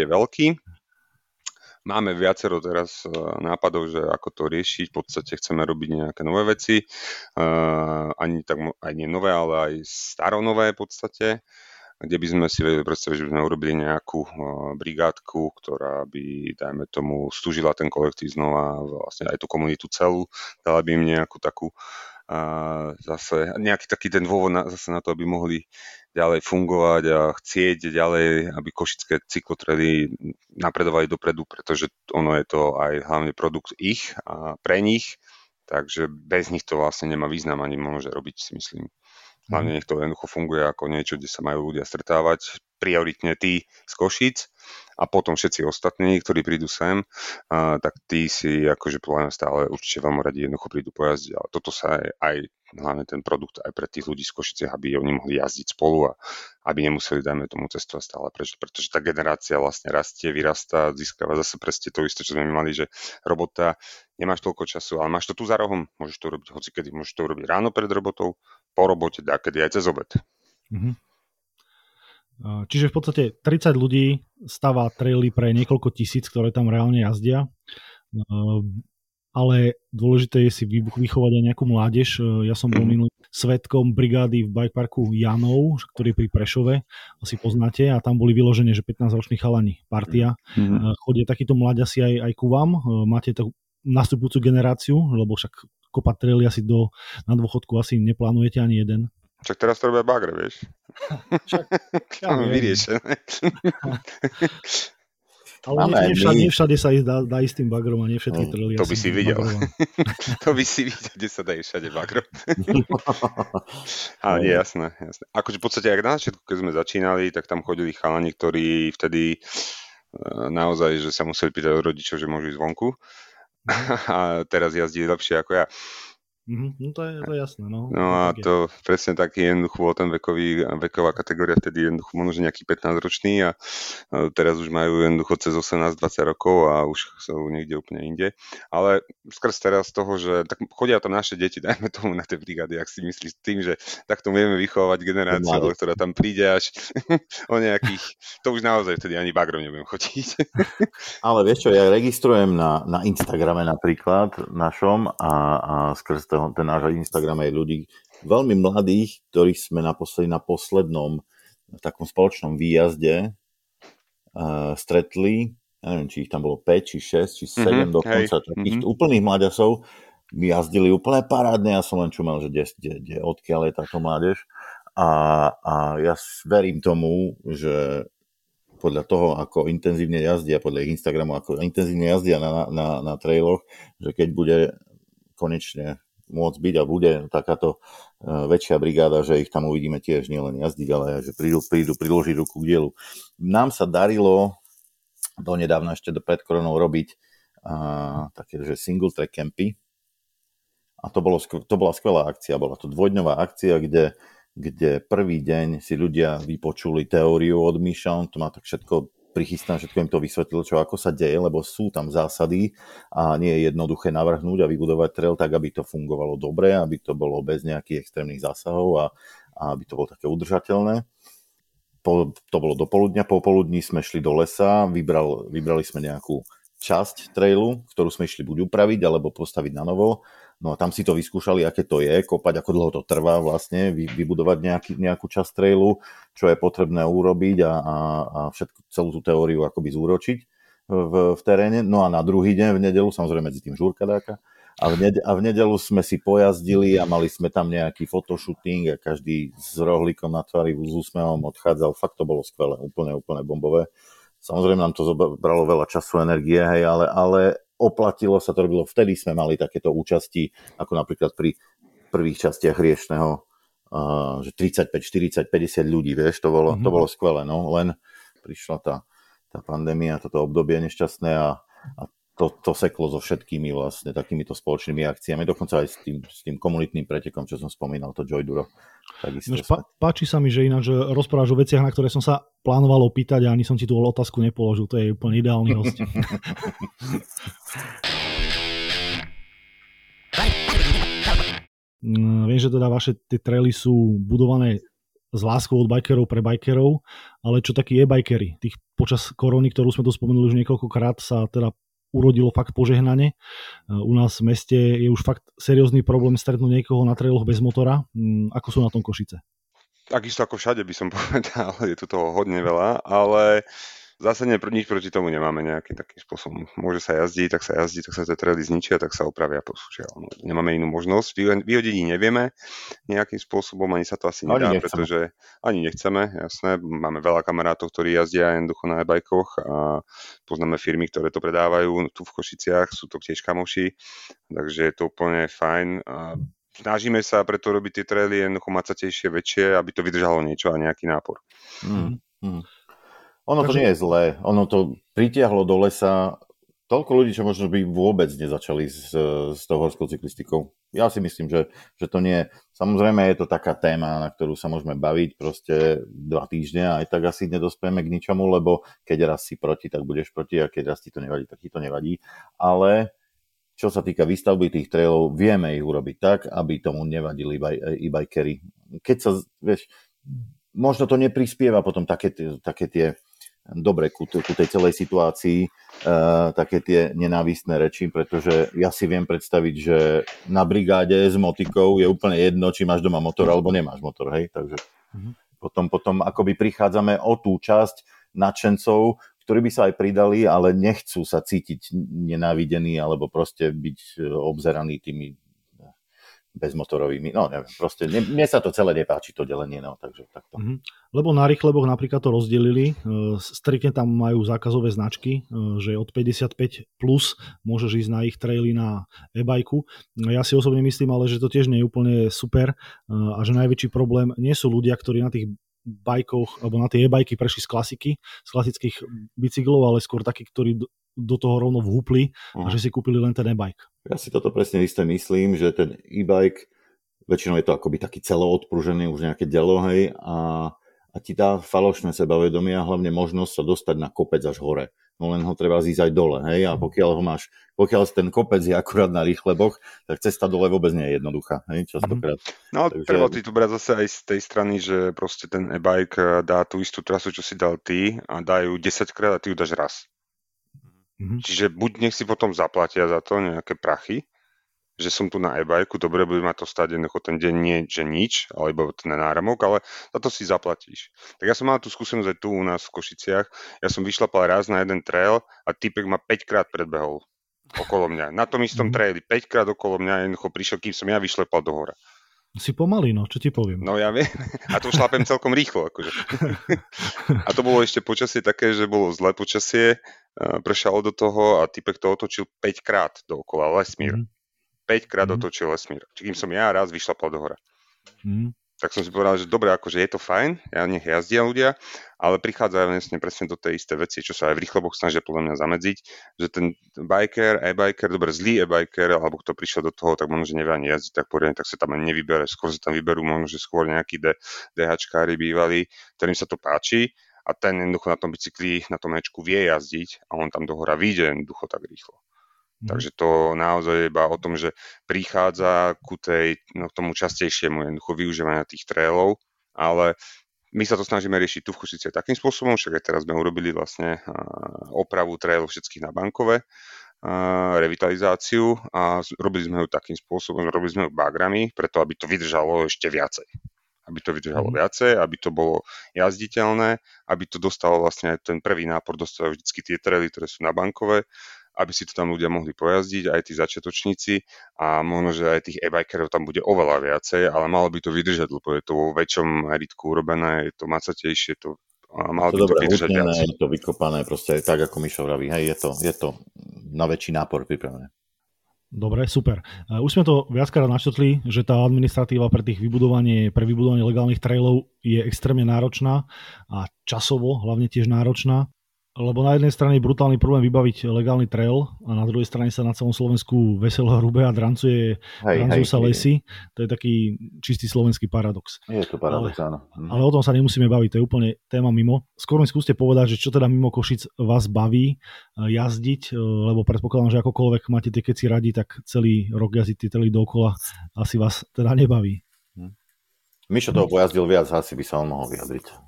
je veľký. Máme viacero teraz e, nápadov, že ako to riešiť. V podstate chceme robiť nejaké nové veci. Uh, ani tak, aj nie nové, ale aj staronové v podstate kde by sme si vedeli predstaviť, že by sme urobili nejakú brigádku, ktorá by, dajme tomu, stúžila ten kolektív znova, vlastne aj tú komunitu celú, dala by im nejakú takú a zase nejaký taký ten dôvod na, zase na to, aby mohli ďalej fungovať a chcieť ďalej, aby košické cyklotredy napredovali dopredu, pretože ono je to aj hlavne produkt ich a pre nich, takže bez nich to vlastne nemá význam ani môže robiť, si myslím. Hlavne mhm. nech to jednoducho funguje ako niečo, kde sa majú ľudia stretávať, prioritne tí z Košic a potom všetci ostatní, ktorí prídu sem, a, tak tí si akože podľa stále určite veľmi radi jednoducho prídu pojazdiť, ale toto sa aj, aj hlavne ten produkt aj pre tých ľudí z Košice, aby oni mohli jazdiť spolu a aby nemuseli, dajme tomu, cestovať stále preč, pretože tá generácia vlastne rastie, vyrastá, získava zase presne to isté, čo sme mali, že robota, nemáš toľko času, ale máš to tu za rohom, môžeš to robiť hocikedy, môžeš to robiť ráno pred robotou, po robote, kedy aj cez obed. Mm-hmm. Čiže v podstate 30 ľudí stáva traily pre niekoľko tisíc, ktoré tam reálne jazdia. Ale dôležité je si vychovať aj nejakú mládež. Ja som bol mhm. minulý svetkom brigády v bikeparku Janov, ktorý je pri Prešove, asi poznáte, a tam boli vyložené, že 15-roční chalani, partia. Mm-hmm. Chodia takíto mláďasi aj, aj ku vám. Máte takú nastupujúcu generáciu, lebo však kopať traily asi do, na dôchodku asi neplánujete ani jeden. Však teraz to robia bagre, vieš. (laughs) Však, ja (laughs) Vyriešené. (laughs) Ale Máme nie, všade, nie všade sa dá, dá ísť tým bagrom a nie všetky mm, trely. To by si videl. (laughs) to by si videl, kde sa dá ísť všade bagrom. (laughs) Ale nie, jasné, jasné. Akože v podstate, ak na začiatku, keď sme začínali, tak tam chodili chalani, ktorí vtedy e, naozaj, že sa museli pýtať od rodičov, že môžu ísť vonku. (laughs) A teraz jazdí lepšie ako ja. Mm-hmm, no to je, to je jasné. No, no a to je. presne taký jednoducho bol ten vekový, veková kategória, vtedy jednoducho možno nejaký 15-ročný a, a teraz už majú jednoducho cez 18-20 rokov a už sú niekde úplne inde. Ale skrz teraz toho, že tak chodia tam naše deti, (laughs) dajme tomu na tie brigády, ak si myslíš tým, že takto vieme vychovať generáciu, ale ktorá tam príde až (laughs) o nejakých, to už naozaj vtedy ani bagrom nebudem chodiť. (laughs) ale vieš čo, ja registrujem na, na Instagrame napríklad našom a, a skrz to, ten náš Instagram aj ľudí veľmi mladých, ktorých sme naposledy na poslednom takom spoločnom výjazde uh, stretli. Ja neviem, či ich tam bolo 5, či 6, či 7 mm-hmm, dokonca. Hej. Takých mm-hmm. úplných mláďasov jazdili úplne parádne. Ja som len čumel, že kde, kde, odkiaľ je táto mládež. A, a ja verím tomu, že podľa toho, ako intenzívne jazdia, podľa ich Instagramu, ako intenzívne jazdia na, na, na trailoch, že keď bude konečne môcť byť a bude takáto e, väčšia brigáda, že ich tam uvidíme tiež nielen jazdiť, ale aj, že prídu, prídu priložiť ruku k dielu. Nám sa darilo do nedávna ešte do pred koronou robiť a, také, že single track campy a to, bolo, to bola skvelá akcia, bola to dvojdňová akcia, kde, kde prvý deň si ľudia vypočuli teóriu od Miša, on to má tak všetko prichystám, všetko im to vysvetlil, čo ako sa deje, lebo sú tam zásady a nie je jednoduché navrhnúť a vybudovať trail tak, aby to fungovalo dobre, aby to bolo bez nejakých extrémnych zásahov a, a aby to bolo také udržateľné. Po, to bolo do poludnia, po poludní sme šli do lesa, vybral, vybrali sme nejakú časť trailu, ktorú sme išli buď upraviť alebo postaviť na novo No a tam si to vyskúšali, aké to je, kopať, ako dlho to trvá vlastne, vybudovať nejaký, nejakú časť trailu, čo je potrebné urobiť a, a, a všetku, celú tú teóriu akoby zúročiť v, v teréne. No a na druhý deň v nedelu, samozrejme medzi tým žúrka dáka, a v, nedelu, a v nedelu sme si pojazdili a mali sme tam nejaký fotoshooting a každý s rohlíkom na tvári s úsmevom odchádzal. Fakt to bolo skvelé, úplne, úplne bombové. Samozrejme nám to zobralo veľa času, energie, hej, ale, ale oplatilo sa to robilo, vtedy sme mali takéto účasti, ako napríklad pri prvých častiach riešného, uh, že 35, 40, 50 ľudí, vieš, to bolo, mm-hmm. to bolo skvelé, no, len prišla tá, tá pandémia, toto obdobie nešťastné a, a to, to seklo so všetkými vlastne takýmito spoločnými akciami, dokonca aj s tým, s tým komunitným pretekom, čo som spomínal, to Joyduro. Nož, pá, páči sa mi, že ináč rozprávaš o veciach, na ktoré som sa plánoval opýtať a ani som ti tú otázku nepoložil, to je úplne ideálny host. (laughs) Mm, viem, že teda vaše tie traily sú budované s láskou od bikerov pre bikerov, ale čo takí e-bikery? Tých počas korony, ktorú sme tu spomenuli už niekoľkokrát, sa teda urodilo fakt požehnanie. U nás v meste je už fakt seriózny problém stretnúť niekoho na trailoch bez motora. Mm, ako sú na tom Košice? Takisto ako všade by som (laughs) povedal, je tu toho hodne veľa, ale zásadne nič proti tomu nemáme nejakým takým spôsobom. Môže sa jazdiť, tak sa jazdí, tak sa tie trely zničia, tak sa opravia posúšia. No, nemáme inú možnosť. Vyhodiť ich nevieme nejakým spôsobom, ani sa to asi nedá, ani pretože ani nechceme, jasné. Máme veľa kamarátov, ktorí jazdia jednoducho na e-bajkoch a poznáme firmy, ktoré to predávajú tu v Košiciach, sú to tiež kamoši, takže je to úplne fajn. A snažíme sa preto robiť tie traily jednoducho macatejšie, väčšie, aby to vydržalo niečo a nejaký nápor. Mm, mm. Ono to nie je zlé. Ono to pritiahlo do lesa toľko ľudí, čo možno by vôbec nezačali s, s tou horskou cyklistikou. Ja si myslím, že, že to nie. Samozrejme je to taká téma, na ktorú sa môžeme baviť proste dva týždne a aj tak asi nedospieme k ničomu, lebo keď raz si proti, tak budeš proti a keď raz ti to nevadí, tak ti to nevadí. Ale čo sa týka výstavby tých trailov, vieme ich urobiť tak, aby tomu nevadili e-bikery. Keď sa, vieš, možno to neprispieva potom také, také tie dobre ku, ku tej celej situácii uh, také tie nenávistné reči, pretože ja si viem predstaviť, že na brigáde s motikou je úplne jedno, či máš doma motor alebo nemáš motor, hej, takže mm-hmm. potom, potom akoby prichádzame o tú časť nadšencov, ktorí by sa aj pridali, ale nechcú sa cítiť nenávidení alebo proste byť e, obzeraní tými bezmotorovými, no neviem, proste ne, mne sa to celé nepáči, to delenie, no, takže takto. Mm-hmm. Lebo na rýchleboch napríklad to rozdelili, e, striktne tam majú zákazové značky, e, že od 55 plus môžeš ísť na ich traily na e-bajku. Ja si osobne myslím ale, že to tiež nie je úplne super e, a že najväčší problém nie sú ľudia, ktorí na tých bajkoch, alebo na tie e-bajky prešli z klasiky, z klasických bicyklov, ale skôr takí, ktorí do toho rovno vhúpli uh-huh. a mhm. že si kúpili len ten e-bike. Ja si toto presne isté myslím, že ten e-bike, väčšinou je to akoby taký celoodpružený, už nejaké delo, hej, a, a ti dá falošné sebavedomie a hlavne možnosť sa dostať na kopec až hore. No len ho treba zísť aj dole, hej, a pokiaľ ho máš, pokiaľ ten kopec je akurát na rýchle boch, tak cesta dole vôbec nie je jednoduchá, hej, častokrát. No, Takže... treba ty tu brať zase aj z tej strany, že proste ten e-bike eh, dá tú istú trasu, čo si dal ty a dajú 10 krát a ty ju dáš raz. Mm-hmm. Čiže buď nech si potom zaplatia za to nejaké prachy, že som tu na e-bajku, dobre, bude ma to stať jednoducho ten deň nie, že nič, alebo ten náramok, ale za to si zaplatíš. Tak ja som mal tú skúsenosť aj tu u nás v Košiciach. Ja som vyšlapal raz na jeden trail a typek ma 5 krát predbehol okolo mňa. Na tom istom mm-hmm. traili, 5 krát okolo mňa jednoducho prišiel, kým som ja vyšlepal do hora. Si pomalý, no, čo ti poviem. No ja viem, (laughs) a to šlapem celkom rýchlo, akože. (laughs) A to bolo ešte počasie také, že bolo zlé počasie, prešalo do toho a typek to otočil 5 krát dookola, lesmír. Mm. 5 krát mm. otočil lesmír. Čiže kým som ja raz vyšlapal do hora. Mm tak som si povedal, že dobre, akože je to fajn, ja nech jazdia ľudia, ale prichádzajú vlastne presne do tej isté veci, čo sa aj v rýchloboch snažia podľa mňa zamedziť, že ten biker, e-biker, dobre, zlý e-biker, alebo kto prišiel do toho, tak možno, že nevie ani jazdiť tak poriadne, tak sa tam ani nevybere, skôr sa tam vyberú možno, že skôr nejakí DHčkári bývali, ktorým sa to páči a ten jednoducho na tom bicykli, na tom mečku vie jazdiť a on tam do hora vyjde jednoducho tak rýchlo. Mm. Takže to naozaj je iba o tom, že prichádza ku tej, no, tomu častejšiemu jednoducho využívania tých trailov, ale my sa to snažíme riešiť tu v Košice takým spôsobom, však aj teraz sme urobili vlastne opravu trailov všetkých na bankové, revitalizáciu a robili sme ju takým spôsobom, robili sme ju bagrami, preto aby to vydržalo ešte viacej. Aby to vydržalo mm. viacej, aby to bolo jazditeľné, aby to dostalo vlastne ten prvý nápor, dostávajú vždy tie traily, ktoré sú na bankové, aby si to tam ľudia mohli pojazdiť, aj tí začiatočníci a možno, že aj tých e-bikerov tam bude oveľa viacej, ale malo by to vydržať, lebo je to vo väčšom meritku urobené, je to macatejšie, to a malo to by to vydržať viac. Je to vykopané, proste tak, ako Mišo vraví, hej, je to, je to na väčší nápor pripravené. Dobre, super. Už sme to viackrát načetli, že tá administratíva pre tých vybudovanie, pre vybudovanie legálnych trailov je extrémne náročná a časovo hlavne tiež náročná lebo na jednej strane je brutálny problém vybaviť legálny trail a na druhej strane sa na celom Slovensku veselo hrube a drancuje, hej, drancujú hej, sa lesy. Hej. To je taký čistý slovenský paradox. Je to paradox, ale, áno. Hm. Ale o tom sa nemusíme baviť, to je úplne téma mimo. Skôr mi skúste povedať, že čo teda mimo Košic vás baví e, jazdiť, e, lebo predpokladám, že akokoľvek máte tie keci radi, tak celý rok jazdiť tie trely dokola asi vás teda nebaví. Hm. Mišo toho pojazdil viac, asi by sa on mohol vyjadriť.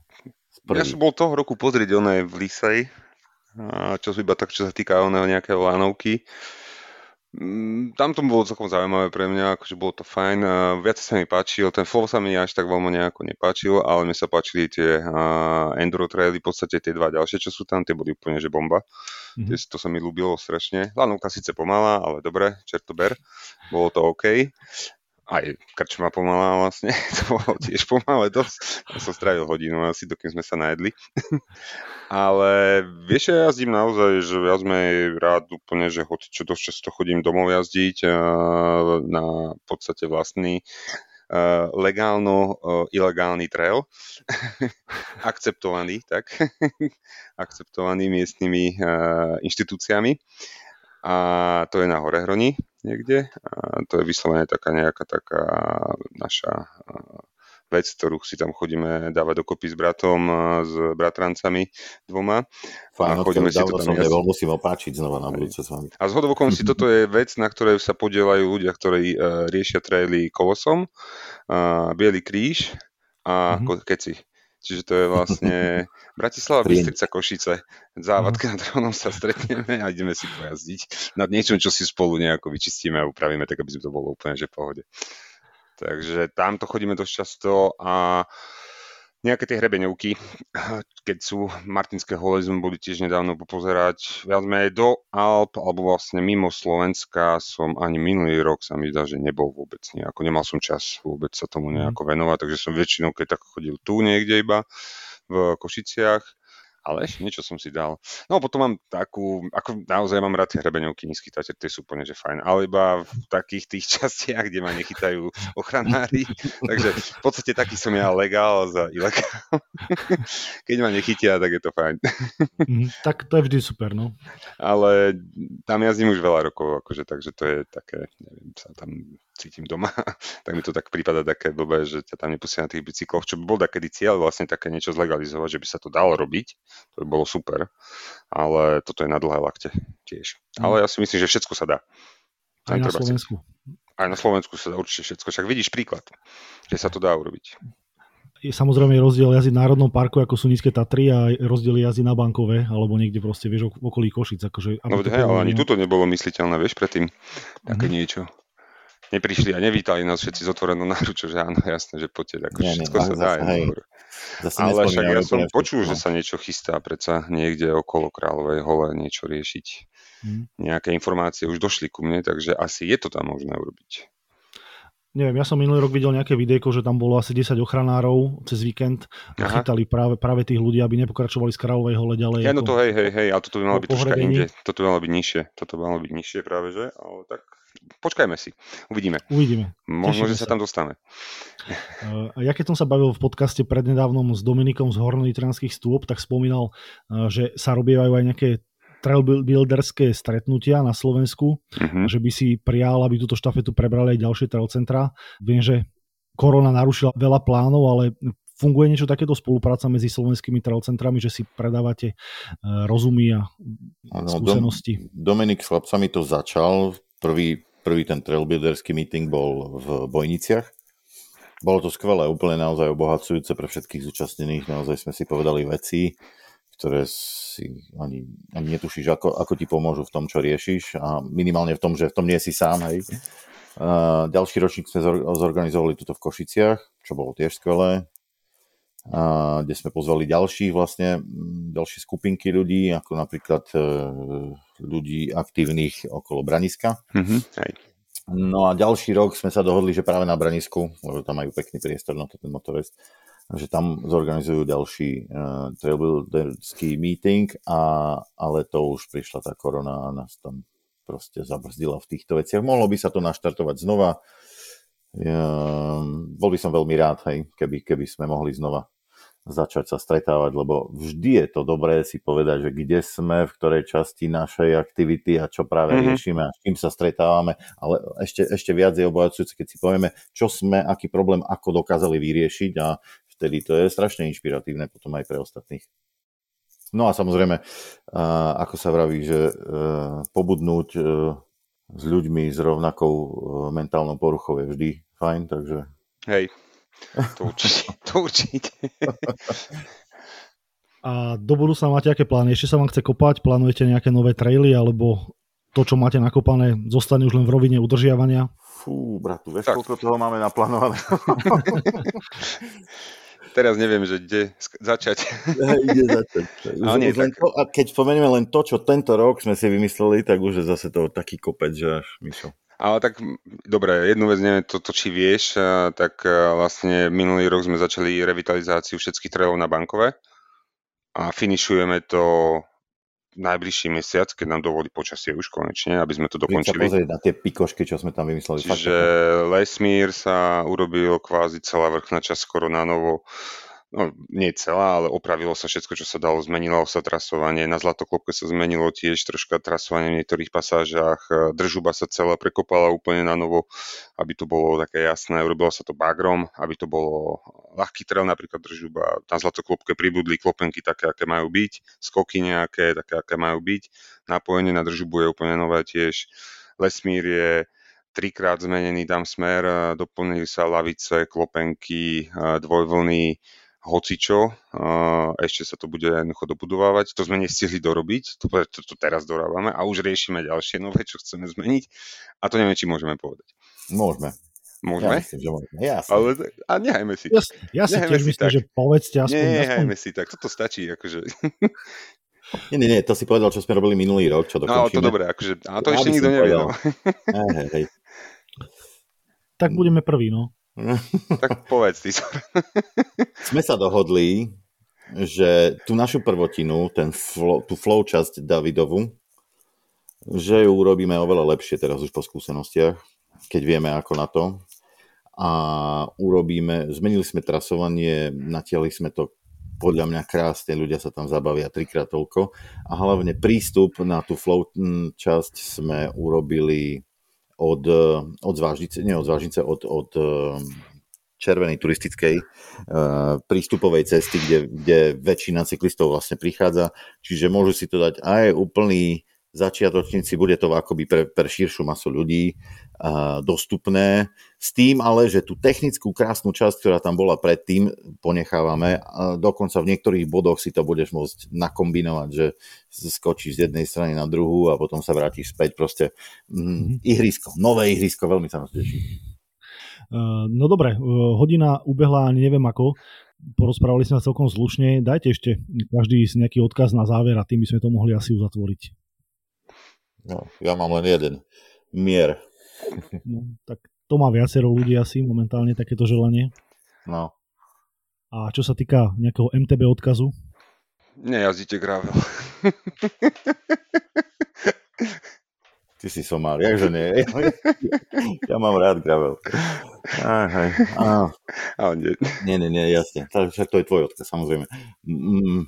Prvý. Ja som bol toho roku pozrieť oné v Lisej, čo iba tak, čo sa týka oného nejakého lánovky. Mm, tam to bolo celkom zaujímavé pre mňa, akože bolo to fajn. Viac sa mi páčil, ten flow sa mi až tak veľmi nejako nepáčil, ale mne sa páčili tie enduro traily, v podstate tie dva ďalšie, čo sú tam, tie boli úplne že bomba. Mm-hmm. To sa mi ľúbilo strašne. Lánovka síce pomalá, ale dobre, čerto ber, bolo to OK aj krčma pomalá vlastne, (laughs) to bolo tiež pomalé dosť. Ja som strávil hodinu asi, dokým sme sa najedli. (laughs) Ale vieš, ja jazdím naozaj, že viac menej rád úplne, že hoď čo dosť často chodím domov jazdiť na podstate vlastný uh, legálno uh, ilegálny trail, (laughs) akceptovaný, tak, akceptovaný miestnymi inštitúciami a to je na Horehroni niekde. A to je vyslovene taká nejaká taká naša vec, ktorú si tam chodíme dávať dokopy s bratom, s bratrancami dvoma. Fajn, a chodíme si to tam som nebol, musím opáčiť znova na budúce s vami. A z si toto je vec, na ktorej sa podielajú ľudia, ktorí uh, riešia traily kolosom, uh, Bielý kríž a mm-hmm. keci. Čiže to je vlastne (laughs) Bratislava, Bystrica, Košice. Závadka nad Hronom sa stretneme a ideme si pojazdiť nad niečom, čo si spolu nejako vyčistíme a upravíme, tak aby to bolo úplne že v pohode. Takže tamto chodíme dosť často a nejaké tie hrebeňovky, keď sú Martinské hole, sme boli tiež nedávno popozerať. Viac menej do Alp, alebo vlastne mimo Slovenska som ani minulý rok sa mi zdá, že nebol vôbec nejako. Nemal som čas vôbec sa tomu mhm. nejako venovať, takže som väčšinou keď tak chodil tu niekde iba v Košiciach ale ešte niečo som si dal. No potom mám takú, ako naozaj mám rád tie hrebeňovky nízky tater, tie sú úplne že fajn, ale iba v takých tých (laughs) častiach, kde ma nechytajú ochranári, (laughs) takže v podstate taký som ja legál za ilegál. (laughs) Keď ma nechytia, tak je to fajn. Mm, tak to je vždy super, no. Ale tam jazdím už veľa rokov, akože, takže to je také, neviem, sa tam cítim doma, (laughs) tak mi to tak prípada také blbé, že ťa tam nepustia na tých bicykloch, čo by bol takedy cieľ vlastne také niečo zlegalizovať, že by sa to dalo robiť, to by bolo super, ale toto je na dlhé lakte tiež. Mm. Ale ja si myslím, že všetko sa dá. Aj na Slovensku. Aj na Slovensku sa dá určite všetko, však vidíš príklad, že sa to dá urobiť je samozrejme rozdiel jazdiť v Národnom parku, ako sú Nízke Tatry a rozdiel jazdiť na Bankové, alebo niekde proste, vieš, v okolí Košic. Akože, no hej, ale ani tuto nebolo mysliteľné, vieš, predtým také mm-hmm. niečo neprišli a nevítali nás všetci s otvorenou náručou, že áno, jasné, že poďte, ako nie, všetko nie, sa dá. Hej, ale však ja som počul, že sa niečo chystá predsa niekde okolo Kráľovej hole niečo riešiť. Hmm. Nejaké informácie už došli ku mne, takže asi je to tam možné urobiť. Neviem, ja som minulý rok videl nejaké videjko, že tam bolo asi 10 ochranárov cez víkend a chytali práve, práve tých ľudí, aby nepokračovali z Kráľovej hole ďalej. Ja, no to hej, hej, hej, a toto by malo byť troška inde. Toto by malo byť nižšie. Toto by malo byť nižšie práve, že? Ale tak počkajme si, uvidíme. Uvidíme. Možno, že sa, tam dostane. Uh, ja keď som sa bavil v podcaste prednedávnom s Dominikom z Hornonitranských stôp, tak spomínal, uh, že sa robievajú aj nejaké trailbuilderské stretnutia na Slovensku, uh-huh. že by si prijal, aby túto štafetu prebrali aj ďalšie trailcentra. Viem, že korona narušila veľa plánov, ale funguje niečo takéto spolupráca medzi slovenskými trailcentrami, že si predávate uh, rozumy a ano, skúsenosti? Dom, Dominik s chlapcami to začal. Prvý Prvý ten trailbuilderský meeting bol v Bojniciach. Bolo to skvelé, úplne naozaj obohacujúce pre všetkých zúčastnených. Naozaj sme si povedali veci, ktoré si ani, ani netušíš, ako, ako ti pomôžu v tom, čo riešiš a minimálne v tom, že v tom nie si sám. Hej. Uh, ďalší ročník sme zorganizovali tuto v Košiciach, čo bolo tiež skvelé a kde sme pozvali ďalších vlastne, ďalšie skupinky ľudí, ako napríklad e, ľudí aktívnych okolo Braniska. Mm-hmm. No a ďalší rok sme sa dohodli, že práve na Branisku, lebo tam majú pekný priestor na to ten motorist, že tam zorganizujú ďalší uh, trailbuilderský meeting, a, ale to už prišla tá korona a nás tam proste zabrzdila v týchto veciach. Mohlo by sa to naštartovať znova. Ja, bol by som veľmi rád, hej, keby, keby sme mohli znova začať sa stretávať, lebo vždy je to dobré si povedať, že kde sme, v ktorej časti našej aktivity a čo práve mm-hmm. riešime a s kým sa stretávame, ale ešte, ešte viac je obojacujúce, keď si povieme, čo sme, aký problém, ako dokázali vyriešiť a vtedy to je strašne inšpiratívne potom aj pre ostatných. No a samozrejme, ako sa vraví, že e, pobudnúť e, s ľuďmi s rovnakou e, mentálnou poruchou je vždy fajn, takže... Hej, to určite. To určite. A do budúcna máte aké plány? Ešte sa vám chce kopať? Plánujete nejaké nové traily? Alebo to, čo máte nakopané, zostane už len v rovine udržiavania? Fú, bratu, vieš, tak. koľko toho máme naplánované? (laughs) Teraz neviem, že kde začať. Ide začať. (laughs) Už, nie, už len to, a keď spomenieme len to, čo tento rok sme si vymysleli, tak už je zase to taký kopec, že až Mišo. Ale tak, dobre, jednu vec, neviem, to, to či vieš, tak vlastne minulý rok sme začali revitalizáciu všetkých trailov na Bankové a finišujeme to najbližší mesiac, keď nám dovolí počasie už konečne, aby sme to dokončili. Sa pozrieť na tie pikošky, čo sme tam vymysleli. Čiže Lesmír sa urobil kvázi celá vrchná časť skoro na novo no nie celá, ale opravilo sa všetko, čo sa dalo, zmenilo sa trasovanie, na Zlatoklopke sa zmenilo tiež troška trasovanie v niektorých pasážach, e, držuba sa celá prekopala úplne na novo, aby to bolo také jasné, urobilo sa to bagrom, aby to bolo ľahký trail, napríklad držuba, na Zlatoklopke pribudli klopenky také, aké majú byť, skoky nejaké, také, aké majú byť, napojenie na držubu je úplne nové tiež, Lesmír je trikrát zmenený tam smer, e, doplnili sa lavice, klopenky, e, dvojvlny, hocičo, ešte sa to bude jednoducho dobudovávať. To sme nestihli dorobiť, to, to, to teraz dorávame a už riešime ďalšie nové, čo chceme zmeniť a to neviem, či môžeme povedať. Môžeme. Môžeme? Ja myslím, že môžeme. Jasne. Ale, a nehajme si. Ja, ja si tiež myslím, tak. že povedzte aspoň. Nehajme aspoň... si tak, toto stačí. Akože. Nie, nie, nie, to si povedal, čo sme robili minulý rok, čo dokončíme. No, to dobre, akože, a to ja ešte nikto nevie. No. (laughs) Hej, hej. Tak budeme prví, no. Tak povedz ty. (laughs) Sme sa dohodli, že tú našu prvotinu, ten flow, tú flow časť Davidovu, že ju urobíme oveľa lepšie teraz už po skúsenostiach, keď vieme ako na to. A urobíme, zmenili sme trasovanie, natiahli sme to podľa mňa krásne, ľudia sa tam zabavia trikrát toľko. A hlavne prístup na tú flow časť sme urobili od, od Zvážnice, nie od Zvážnice, od, od eh, červenej turistickej uh, prístupovej cesty, kde, kde väčšina cyklistov vlastne prichádza, čiže môžu si to dať. Aj úplný začiatočníci, bude to akoby pre, pre širšiu masu ľudí uh, dostupné, s tým ale, že tú technickú krásnu časť, ktorá tam bola predtým, ponechávame. A dokonca v niektorých bodoch si to budeš môcť nakombinovať, že skočíš z jednej strany na druhú a potom sa vrátiš späť. Proste mm, ihrisko, nové ihrisko, veľmi sa nás teší. Uh, no dobre, uh, hodina ubehla ani neviem ako. Porozprávali sme sa celkom slušne. Dajte ešte každý nejaký odkaz na záver a tým by sme to mohli asi uzatvoriť. No, ja mám len jeden. Mier. No, tak to má viacero ľudí asi momentálne takéto želanie. No. A čo sa týka nejakého MTB odkazu? Nejazdíte gravel. Ty si somár, jakže nie? Ja, ja mám rád gravel. Aj, aj, á. Ale nie. Nie, nie, nie, jasne. Však to je tvoj odkaz, samozrejme. Mm.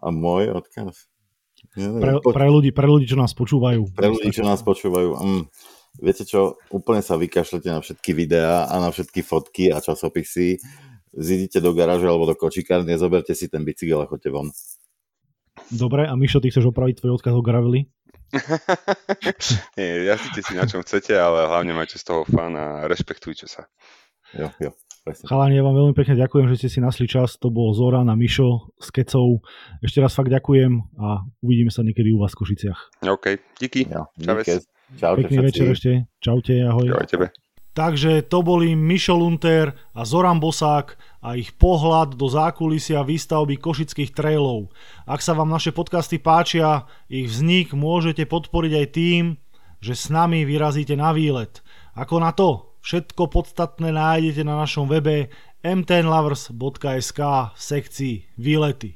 A môj odkaz? Pre, pre, ľudí, pre ľudí, čo nás počúvajú. Pre ľudí, čo nás počúvajú. Mm viete čo, úplne sa vykašlete na všetky videá a na všetky fotky a časopisy, zidite do garáže alebo do kočikárne, zoberte si ten bicykel a choďte von. Dobre, a Mišo, ty chceš opraviť tvoj odkaz o gravely? (laughs) Nie, jazdite si na čom chcete, ale hlavne majte z toho fan a rešpektujte sa. Jo, jo. Chalani, ja vám veľmi pekne ďakujem, že ste si našli čas. To bol Zoran a Mišo s Kecou. Ešte raz fakt ďakujem a uvidíme sa niekedy u vás v Košiciach. OK, díky. Ja, díky. Čaute Pekný všetci. večer ešte. Čaute, ahoj. Čau tebe. Takže to boli Mišo Lunter a Zoran Bosák a ich pohľad do zákulisia výstavby košických trailov. Ak sa vám naše podcasty páčia, ich vznik môžete podporiť aj tým, že s nami vyrazíte na výlet. Ako na to? Všetko podstatné nájdete na našom webe mtnlovers.sk v sekcii výlety.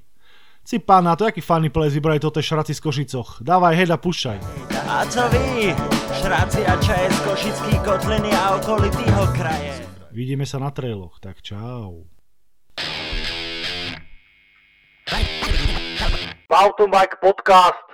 Si pána, to jaký funny place vybrali toto šraci z Košicoch. Dávaj, heda, pušťaj. A co vy, šráci a čaje z Košický kotliny a okolitýho kraje? Vidíme sa na trailoch, tak čau. Mountain Bike Podcast.